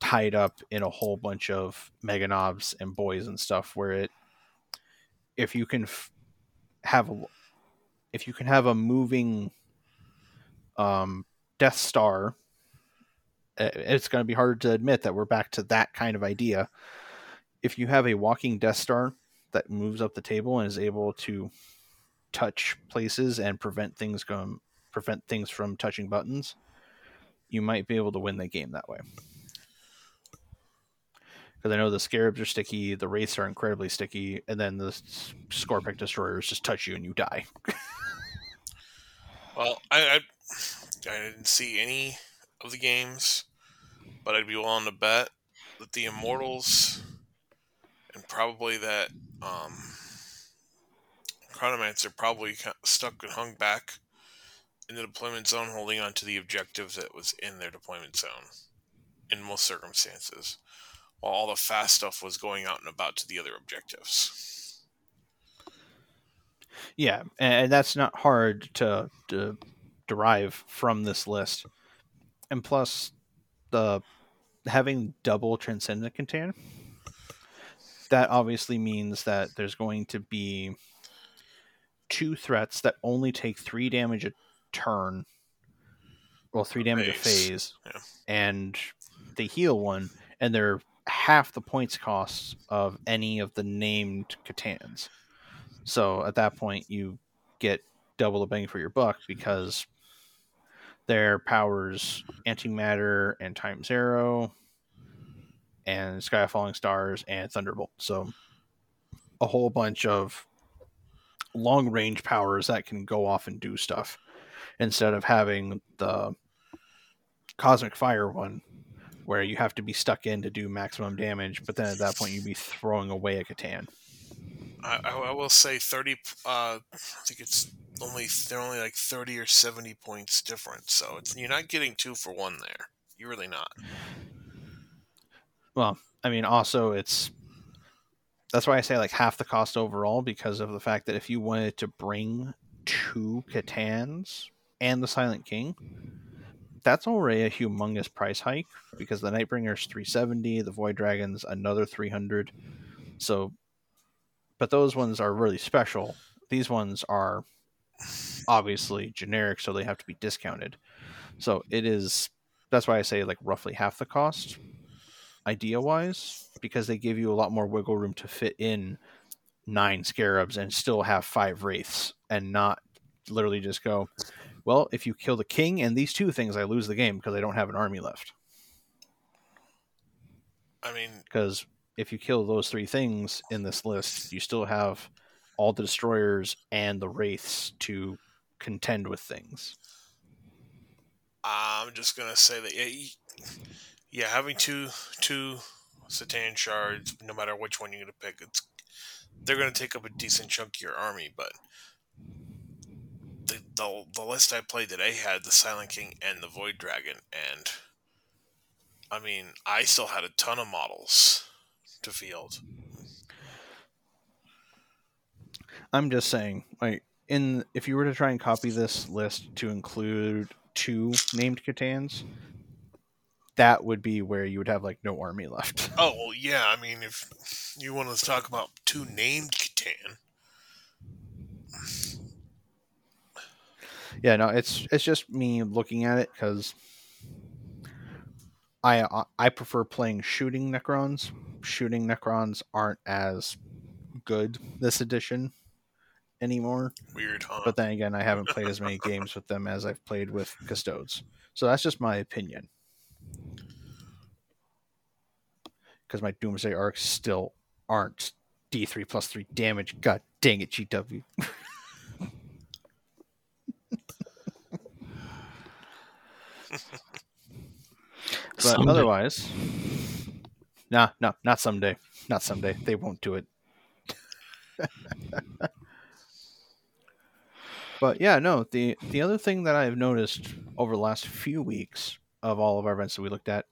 tied up in a whole bunch of Meganobz and boys and stuff where it if you can f- have a if you can have a moving um death star it's going to be hard to admit that we're back to that kind of idea. If you have a walking death star that moves up the table and is able to touch places and prevent things going prevent things from touching buttons you might be able to win the game that way. Because I know the scarabs are sticky, the wraiths are incredibly sticky, and then the Skorpekh destroyers just touch you and you die. *laughs* well, I, I, I didn't see any of the games, but I'd be willing to bet that the Immortals and probably that um, Chronomancer probably stuck and hung back in the deployment zone holding on to the objective that was in their deployment zone in most circumstances, while all the fast stuff was going out and about to the other objectives. Yeah, and that's not hard to, to derive from this list. And plus, the having double transcendent C'tan, that obviously means that there's going to be two threats that only take three damage turn, well, three damage a phase, yeah. and they heal one, and they're half the points costs of any of the named C'tans. So at that point, you get double the bang for your buck because their powers antimatter and time zero and sky of falling stars and thunderbolt so a whole bunch of long range powers that can go off and do stuff instead of having the cosmic fire one where you have to be stuck in to do maximum damage, but then at that point you'd be throwing away a C'tan. I, I will say thirty. Uh, I think it's only they're only like thirty or seventy points different, so you're not getting two for one there. You're really not. Well, I mean, also it's that's why I say like half the cost overall because of the fact that if you wanted to bring two C'tans and the Silent King, that's already a humongous price hike because the Nightbringer's 370, the Void Dragon's another 300. So, but those ones are really special. These ones are obviously generic, so they have to be discounted. So it is. That's why I say like roughly half the cost, idea wise, because they give you a lot more wiggle room to fit in nine scarabs and still have five wraiths and not literally just go well, if you kill the king and these two things, I lose the game because I don't have an army left. I mean, because if you kill those three things in this list, you still have all the destroyers and the wraiths to contend with things. I'm just gonna say that yeah, yeah, having two two C'tan shards, no matter which one you're gonna pick, it's they're gonna take up a decent chunk of your army, but the, the the list I played today had the Silent King and the Void Dragon, and I mean, I still had a ton of models to field. I'm just saying, like, in if you were to try and copy this list to include two named C'tans, that would be where you would have like no army left. Oh well, yeah. I mean, if you want to talk about two named C'tan, yeah, no, it's it's just me looking at it because I uh, I prefer playing shooting Necrons. Shooting Necrons aren't as good this edition anymore. Weird, huh? But then again, I haven't played as many games with them as I've played with Custodes. So that's just my opinion. Because my Doomsday Arks still aren't D3 plus 3 damage. God dang it, GW. *laughs* *laughs* but Someday. otherwise, nah, no, not someday. Not someday. They won't do it. *laughs* but yeah, no. The the other thing that I've noticed over the last few weeks of all of our events that we looked at,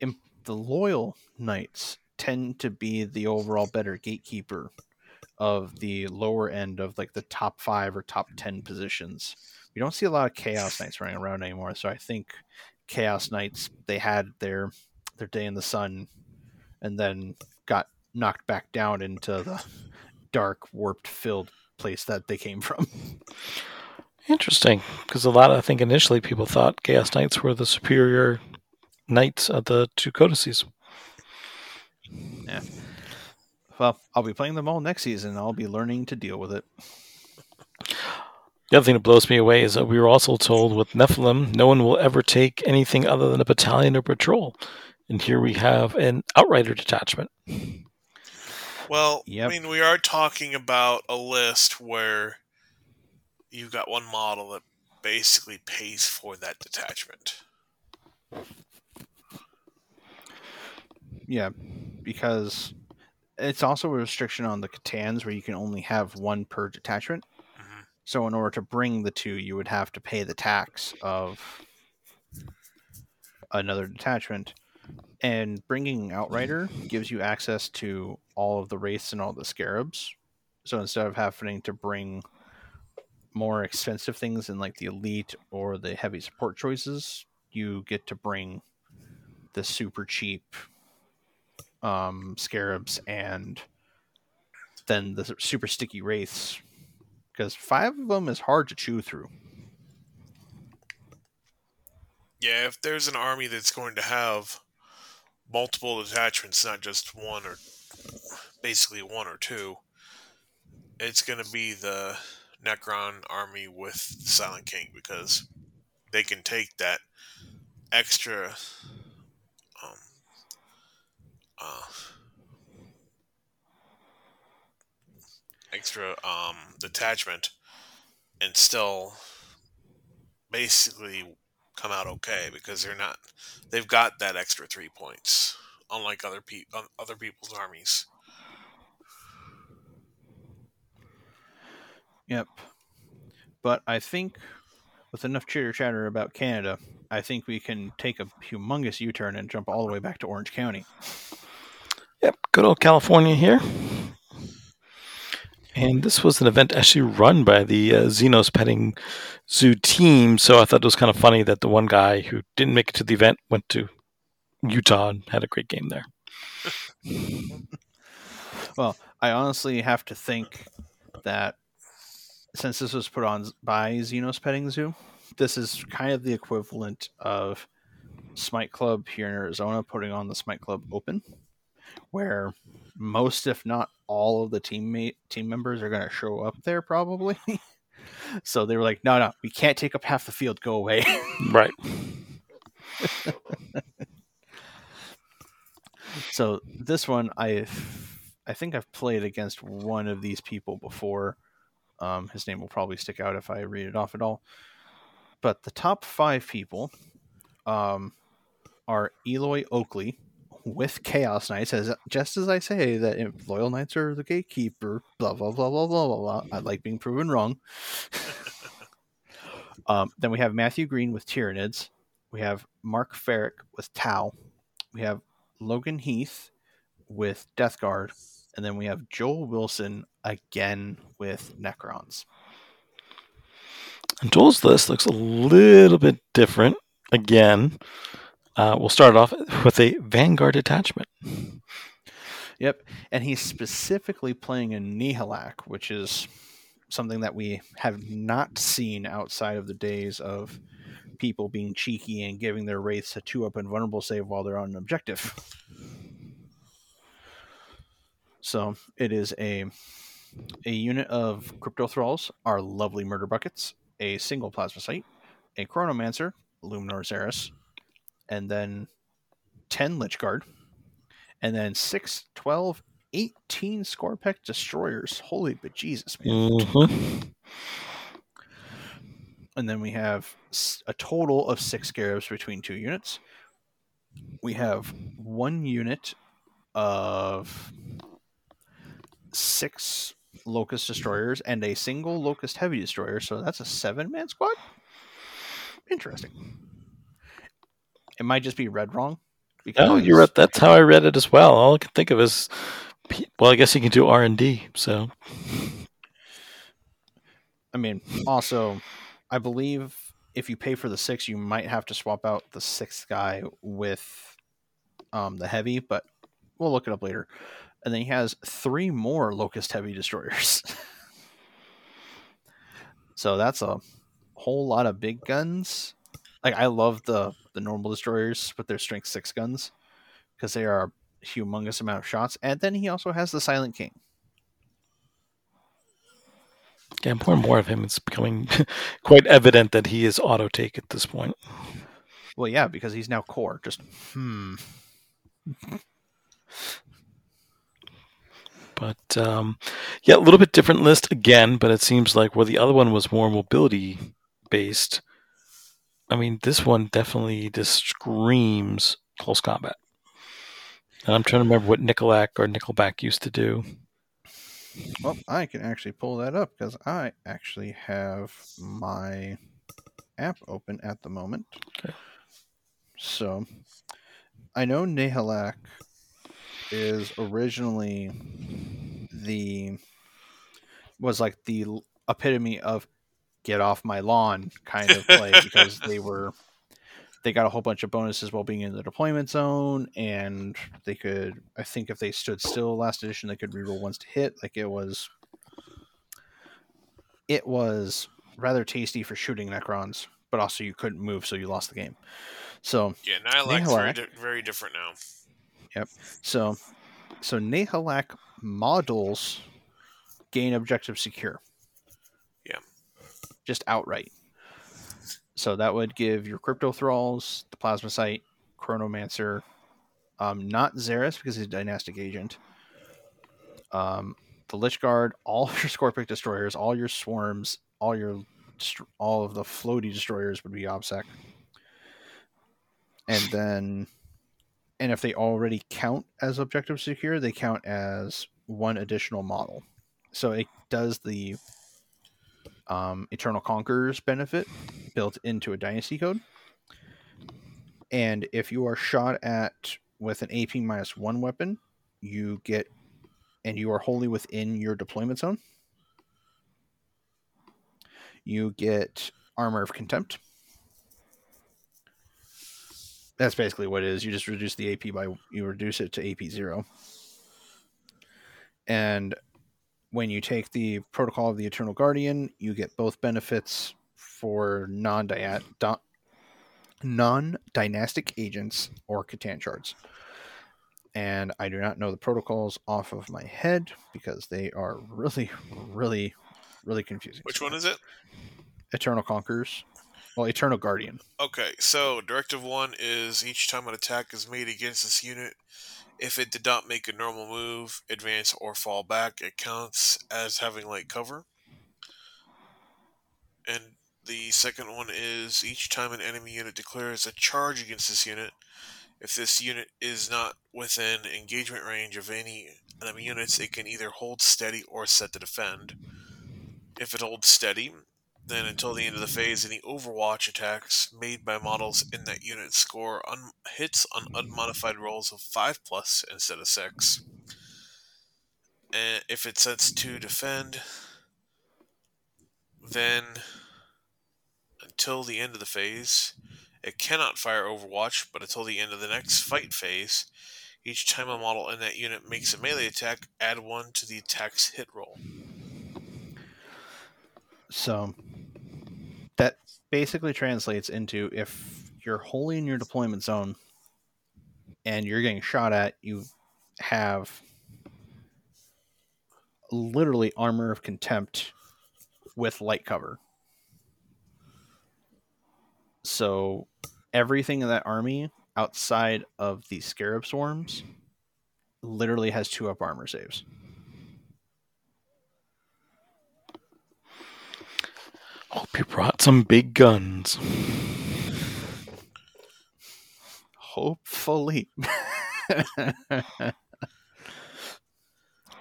im- the loyal knights tend to be the overall better gatekeeper of the lower end of like the top five or top ten positions. We don't see a lot of chaos *laughs* knights running around anymore, so I think chaos knights they had their their day in the sun and then got knocked back down into the dark warped filled place that they came from Interesting, because a lot, of, I think, initially people thought Chaos Knights were the superior knights of the two codices. Yeah. Well i'll be playing them all next season and i'll be learning to deal with it The other thing that blows me away is that we were also told with Nephilim, no one will ever take anything other than a battalion or patrol. And here we have an outrider detachment. Well, Yep. I mean, we are talking about a list where you've got one model that basically pays for that detachment. yeah because it's also a restriction on the C'tans where you can only have one per detachment. So in order to bring the two you would have to pay the tax of another detachment. And bringing outrider gives you access to all of the wraiths and all the scarabs. So instead of having to bring more expensive things in like the elite or the heavy support choices you get to bring the super cheap um, scarabs and then the super sticky wraiths because five of them is hard to chew through. Yeah, if there's an army that's going to have multiple detachments, not just one or basically one or two, it's going to be the Necron army with Silent King because they can take that extra um, uh, extra um, detachment and still basically come out okay because they're not they've got that extra three points unlike other pe- um, other people's armies Yep. But I think with enough chitter chatter about Canada, I think we can take a humongous U turn and jump all the way back to Orange County. Yep, good old California here. And this was an event actually run by the uh, Xenos Petting Zoo team. So I thought it was kind of funny that the one guy who didn't make it to the event went to Utah and had a great game there. *laughs* Well, I honestly have to think that since this was put on by Xenos Petting Zoo, this is kind of the equivalent of Smite Club here in Arizona putting on the Smite Club Open, where most, if not all, of the teammate team members are going to show up there probably. *laughs* so they were like, "No, no, we can't take up half the field. Go away." Right. *laughs* so this one, I, I think I've played against one of these people before. Um, his name will probably stick out if I read it off at all. But the top five people um, are Eloy Oakley with Chaos Knights, as just as I say that if Loyal Knights are the gatekeeper, blah blah blah blah blah blah blah. I like being proven wrong. *laughs* um, then we have Matthew Green with Tyranids. We have Mark Ferrick with Tau. We have Logan Heath with Death Guard, and then we have Joel Wilson again with Necrons. And Joel's list looks a little bit different again. Uh, we'll start off with a Vanguard detachment. Yep, and he's specifically playing a Nihilakh, which is something that we have not seen outside of the days of people being cheeky and giving their wraiths a two up and vulnerable save while they're on an objective. So it is a a unit of crypto thralls, our lovely murder buckets, a single plasmacyte, a chronomancer, Illuminor Szeras, and then ten Lychguard, and then 6, 12, 18 Skorpekh destroyers. Holy but Jesus, man. Mhm. And then we have a total of six scarabs between two units. We have one unit of six Lokhust destroyers and a single Lokhust heavy destroyer. So that's a seven man squad. Interesting. It might just be read wrong. Oh, you're right. That's how I read it as well. All I can think of is, well, I guess you can do R and D. So I mean, also, I believe if you pay for the six, you might have to swap out the sixth guy with um, the heavy, but we'll look it up later. And then he has three more Lokhust heavy destroyers. *laughs* so that's a whole lot of big guns. Like I love the the normal destroyers with their strength six guns because they are a humongous amount of shots. And then he also has the Silent King. yeah, more and more of him. It's becoming *laughs* quite evident that he is auto take at this point. Well, yeah, because he's now core. Just hmm. But um, yeah, a little bit different list again. But it seems like where the other one was more mobility based. I mean, this one definitely just screams close combat. And I'm trying to remember what Nicolac or Nickelback used to do. Well, I can actually pull that up because I actually have my app open at the moment. Okay. So I know Nihilakh is originally the was like the epitome of get off my lawn kind of play *laughs* because they were they got a whole bunch of bonuses while being in the deployment zone and they could i think if they stood still last edition they could reroll once to hit like it was it was rather tasty for shooting necrons but also you couldn't move so you lost the game so Yeah, Nihilakh's very, di- very different now. Yep so so Nihilakh models gain objective secure. Just outright. So that would give your crypto thralls, the plasmacyte, chronomancer, um, not Szeras because he's a dynastic agent. Um, the Lychguard, *laughs* all your Skorpekh destroyers, all your swarms, all your all of the floaty destroyers would be OBSEC. And then and if they already count as objective secure, they count as one additional model. So it does the um, Eternal Conquerors benefit built into a dynasty code. And if you are shot at with an AP minus one weapon, you get, and you are wholly within your deployment zone, you get Armor of Contempt. That's basically what it is. You just reduce the AP by you reduce it to AP zero. And when you take the protocol of the Eternal Guardian, you get both benefits for non dynastic agents or C'tan shards. And I do not know the protocols off of my head because they are really, really, really confusing. Which one is it? Eternal Conquerors. Well, Eternal Guardian. Okay, so Directive 1 is each time an attack is made against this unit, if it did not make a normal move, advance, or fall back, it counts as having light cover. And the second one is each time an enemy unit declares a charge against this unit, if this unit is not within engagement range of any enemy units, it can either hold steady or set to defend. If it holds steady, then until the end of the phase, any Overwatch attacks made by models in that unit score un- hits on unmodified rolls of 5 plus instead of 6. And if it sets to defend, then until the end of the phase, it cannot fire Overwatch, but until the end of the next fight phase, each time a model in that unit makes a melee attack, add 1 to the attack's hit roll. So that basically translates into if you're wholly in your deployment zone and you're getting shot at, you have literally armor of contempt with light cover. So everything in that army outside of the scarab swarms literally has two up armor saves. Hope you brought some big guns. Hopefully.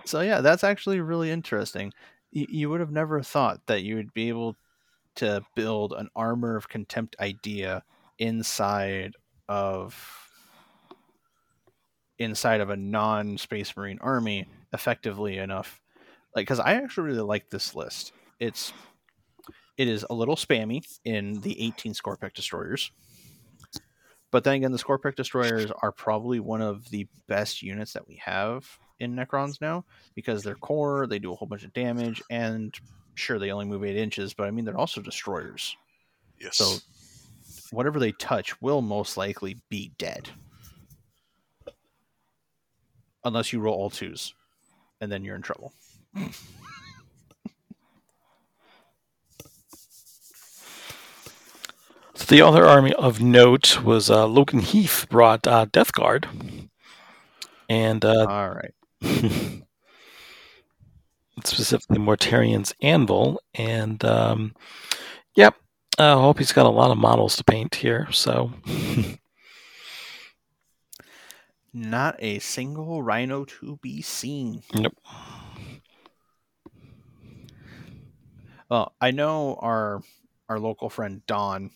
so yeah, that's actually really interesting. You, you would have never thought that you would be able to build an armor of contempt idea inside of inside of a non space marine army effectively enough like because i actually really like this list it's it is a little spammy in the 18 Skorpekh destroyers but then again the Skorpekh destroyers are probably one of the best units that we have in necrons now because they're core they do a whole bunch of damage and sure they only move eight inches but i mean they're also destroyers Yes. so whatever they touch will most likely be dead. Unless you roll all twos. And then you're in trouble. The other army of note was uh, Logan Heath brought uh, Death Guard, and uh, All right. *laughs* specifically Mortarion's Anvil. And um, yep, I hope he's got a lot of models to paint here. So *laughs* Not a single rhino to be seen. Nope. Well, I know our our local friend Don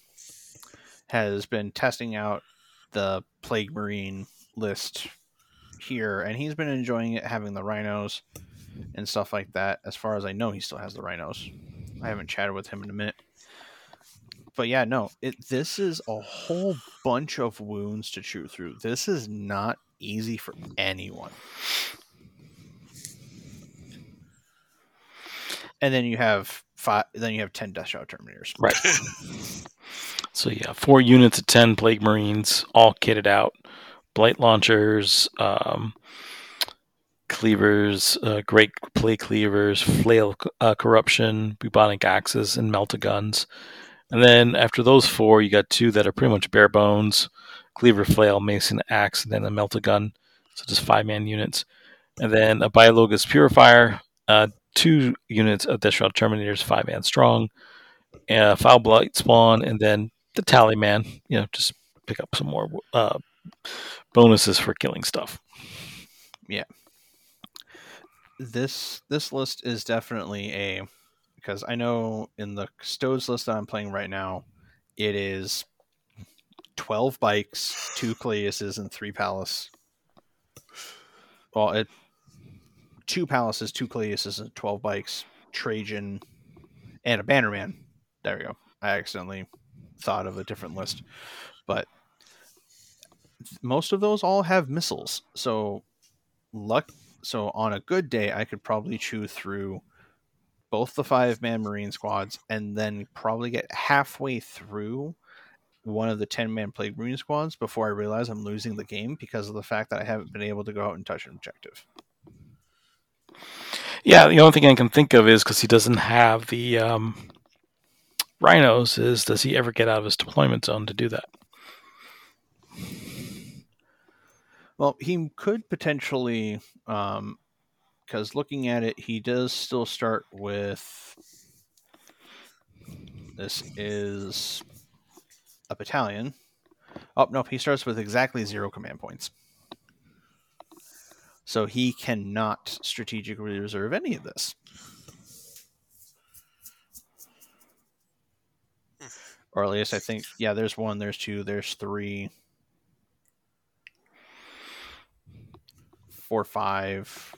has been testing out the Plague Marine list here, and he's been enjoying it, having the rhinos and stuff like that. As far as I know, he still has the rhinos. I haven't chatted with him in a minute. But yeah, no, it this is a whole bunch of wounds to chew through. This is not easy for anyone. And then you have five. Then you have ten Death Shroud Terminators. right. *laughs* so yeah, four units of ten Plague Marines, all kitted out, blight launchers, um, cleavers, uh, great plague cleavers, flail uh, corruption, bubonic axes, and melta guns. And then after those four, you got two that are pretty much bare bones: cleaver, flail, mason, axe, and then a melta gun. So just five man units. And then a biologus Putrifier, uh, two units of Death Shroud Terminators, five man strong, a foul blight spawn, and then the tally man. You know, just pick up some more uh, bonuses for killing stuff. Yeah. This this list is definitely a because I know in the Stodes list that I'm playing right now, it is twelve bikes, two Caladiuses, and three Pallas. Well, it two Pallases, two Caladiuses, and twelve bikes, Trajan, and a Bannerman. There we go. I accidentally thought of a different list, but most of those all have missiles. So luck. So on a good day, I could probably chew through both the five man Marine squads and then probably get halfway through one of the 10 man Plague Marine squads before I realize I'm losing the game because of the fact that I haven't been able to go out and touch an objective. Yeah, the only thing I can think of is because he doesn't have the um, rhinos. Is does he ever get out of his deployment zone to do that? Well, he could potentially, um, because looking at it, he does still start with. This is a battalion. Oh, nope, he starts with exactly zero command points. So he cannot strategically reserve any of this. Or at least I think, yeah, there's one, there's two, there's three, four, five.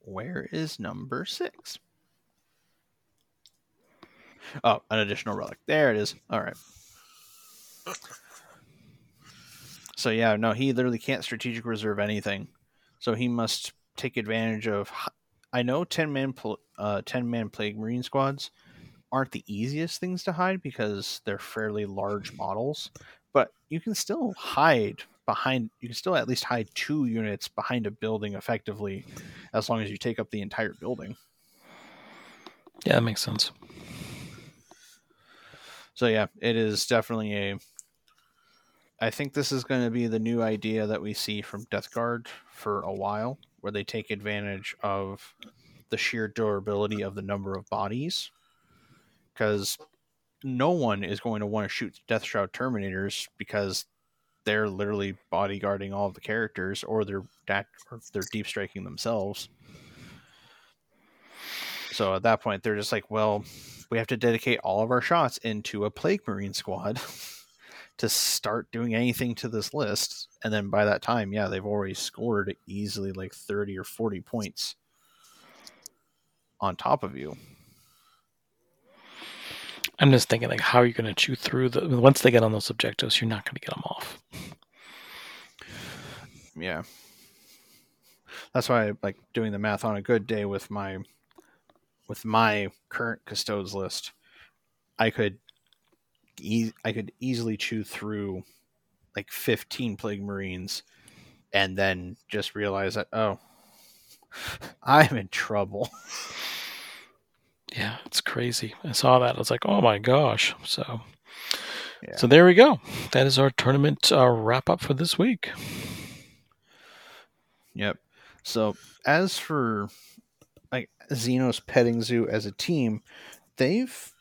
Where is number six? Oh, an additional relic. There it is. All right. So yeah, no, he literally can't strategic reserve anything. So he must take advantage of. I know ten man, uh, ten man plague marine squads aren't the easiest things to hide because they're fairly large models, but you can still hide behind you can still at least hide two units behind a building effectively as long as you take up the entire building Yeah, that makes sense. so yeah it is definitely a I think this is going to be the new idea that we see from Death Guard for a while, where they take advantage of the sheer durability of the number of bodies. Because no one is going to want to shoot Death Shroud Terminators because they're literally bodyguarding all of the characters, or they're or they're deep striking themselves. So at that point, they're just like, well, we have to dedicate all of our shots into a Plague Marine squad *laughs* to start doing anything to this list. And then by that time, yeah, they've already scored easily like 30 or 40 points on top of you. I'm just thinking, like, how are you going to chew through the once they get on those objectives? You're not going to get them off. Yeah, that's why I like doing the math on a good day with my with my current custodes list. I could e- I could easily chew through like 15 plague marines and then just realize that oh *laughs* I'm in trouble. *laughs* Yeah, it's crazy. I saw that. I was like, oh my gosh. So, yeah. so there we go. That is our tournament uh, wrap up for this week. Yep. So as for like Xenos Petting Zoo as a team, they've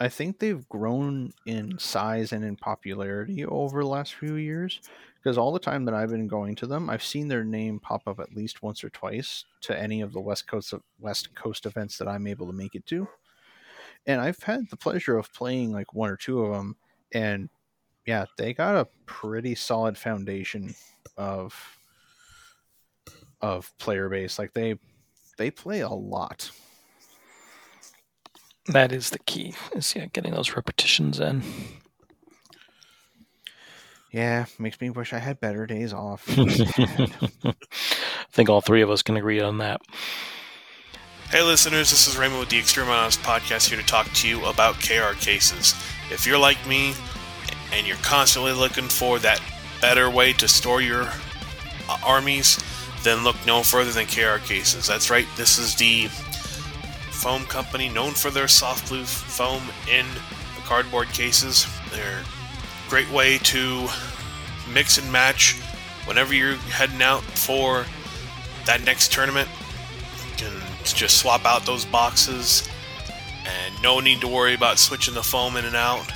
I think they've grown in size and in popularity over the last few years because all the time that I've been going to them, I've seen their name pop up at least once or twice to any of the West Coast West Coast events that I'm able to make it to. And I've had the pleasure of playing like one or two of them and yeah, they got a pretty solid foundation of of player base. Like they they play a lot. That is the key. Is yeah, getting those repetitions in. Yeah, makes me wish I had better days off. *laughs* I think all three of us can agree on that. Hey, listeners, this is Raymond with the Exterminatus Podcast here to talk to you about KR cases. If you're like me and you're constantly looking for that better way to store your uh, armies, then look no further than KR cases. That's right, this is the foam company known for their soft blue foam in the cardboard cases. They're a great way to mix and match whenever you're heading out for that next tournament. You can just swap out those boxes and no need to worry about switching the foam in and out.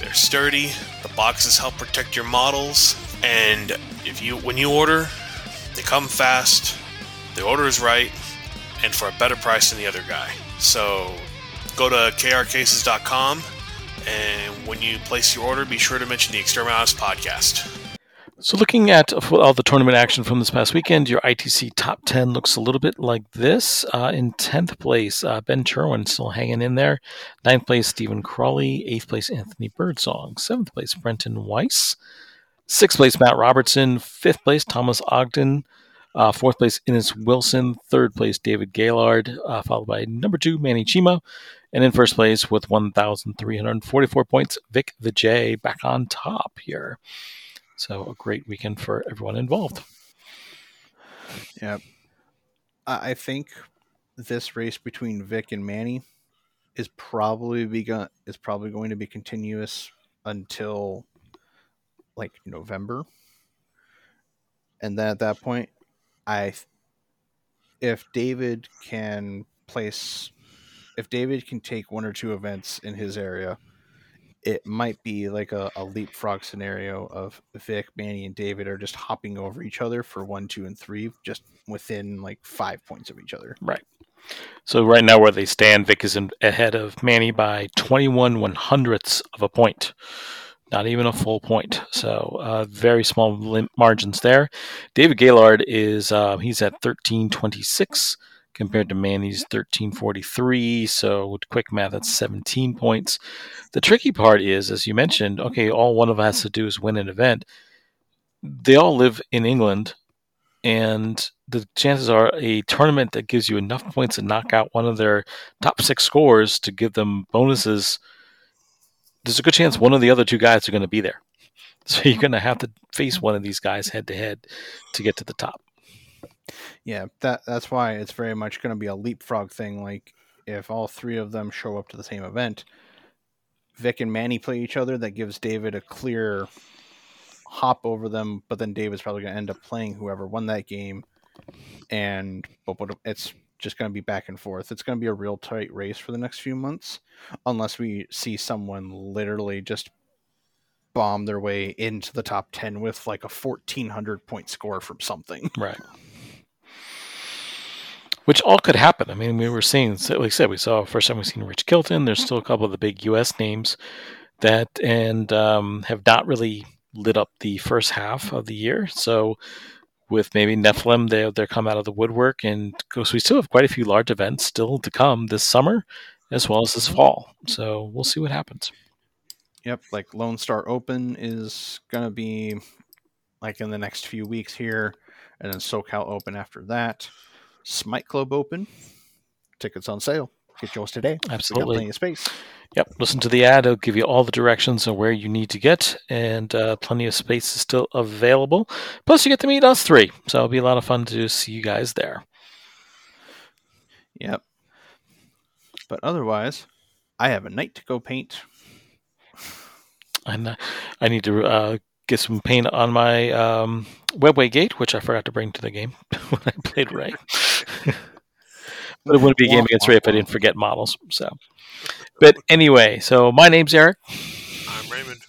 They're sturdy, the boxes help protect your models, and if you when you order, they come fast, the order is right, and for a better price than the other guy. So go to krcases.com and when you place your order, be sure to mention the Exterminatus podcast. So, looking at all the tournament action from this past weekend, your ITC top 10 looks a little bit like this. Uh, in 10th place, uh, Ben Cherwin still hanging in there. Ninth place, Stephen Crawley. Eighth place, Anthony Birdsong. Seventh place, Brenton Weiss. Sixth place, Matt Robertson. Fifth place, Thomas Ogden. Uh, fourth place, Innes Wilson. Third place, David Gaylord, uh, followed by number two, Manny Chima. And in first place with 1,344 points, Vic the J back on top here. So a great weekend for everyone involved. Yeah. I think this race between Vic and Manny is probably begun is probably going to be continuous until like November. And then at that point, I if David can place if David can take one or two events in his area, it might be like a, a, leapfrog scenario of Vic, Manny, and David are just hopping over each other for one, two, and three, just within like five points of each other. Right. So right now, where they stand, Vic is in, ahead of Manny by 21 one hundredths of a point not even a full point. So uh, very small margins there. David Gaylord is uh, he's at thirteen twenty six compared to Manny's thirteen forty three. So with quick math, that's seventeen points. The tricky part is, as you mentioned, okay, all one of us has to do is win an event. They all live in England, and the chances are a tournament that gives you enough points to knock out one of their top six scores to give them bonuses there's a good chance one of the other two guys are going to be there. *laughs* So you're going to have to face one of these guys head to head to get to the top. Yeah, that that's why it's very much going to be a leapfrog thing. Like if all three of them show up to the same event, Vic and Manny play each other. That gives David a clear hop over them, but then David's probably going to end up playing whoever won that game, and but what it's just going to be back and forth. It's going to be a real tight race for the next few months, unless we see someone literally just bomb their way into the top 10 with like a 1400 point score from something. Right. Which all could happen. I mean, we were seeing, like I said, we saw first time we've seen Rich Kilton. There's still a couple of the big U.S. names that and um, have not really lit up the first half of the year. So with maybe Nephilim, they they come out of the woodwork, and because we still have quite a few large events still to come this summer, as well as this fall. So we'll see what happens. Yep, like Lone Star Open is gonna be like in the next few weeks here, and then SoCal Open after that. Smite Club Open, tickets on sale. Get yours today. Absolutely. plenty of space. Yep. Listen to the ad. It'll give you all the directions on where you need to get, and uh, plenty of space is still available. Plus, you get to meet us three, so it'll be a lot of fun to see you guys there. Yep. But otherwise, I have a night to go paint. And uh, I need to uh, get some paint on my um, webway gate, which I forgot to bring to the game *laughs* when I played Ray. *laughs* but it wouldn't be a game against Ray if I didn't forget models. So, but anyway, so my name's Eric, I'm Raymond.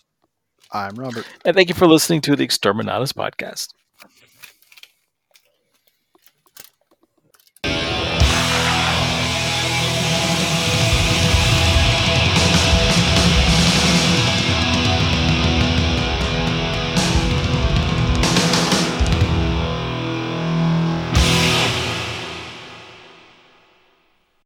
I'm Robert. and thank you for listening to the Exterminatus podcast.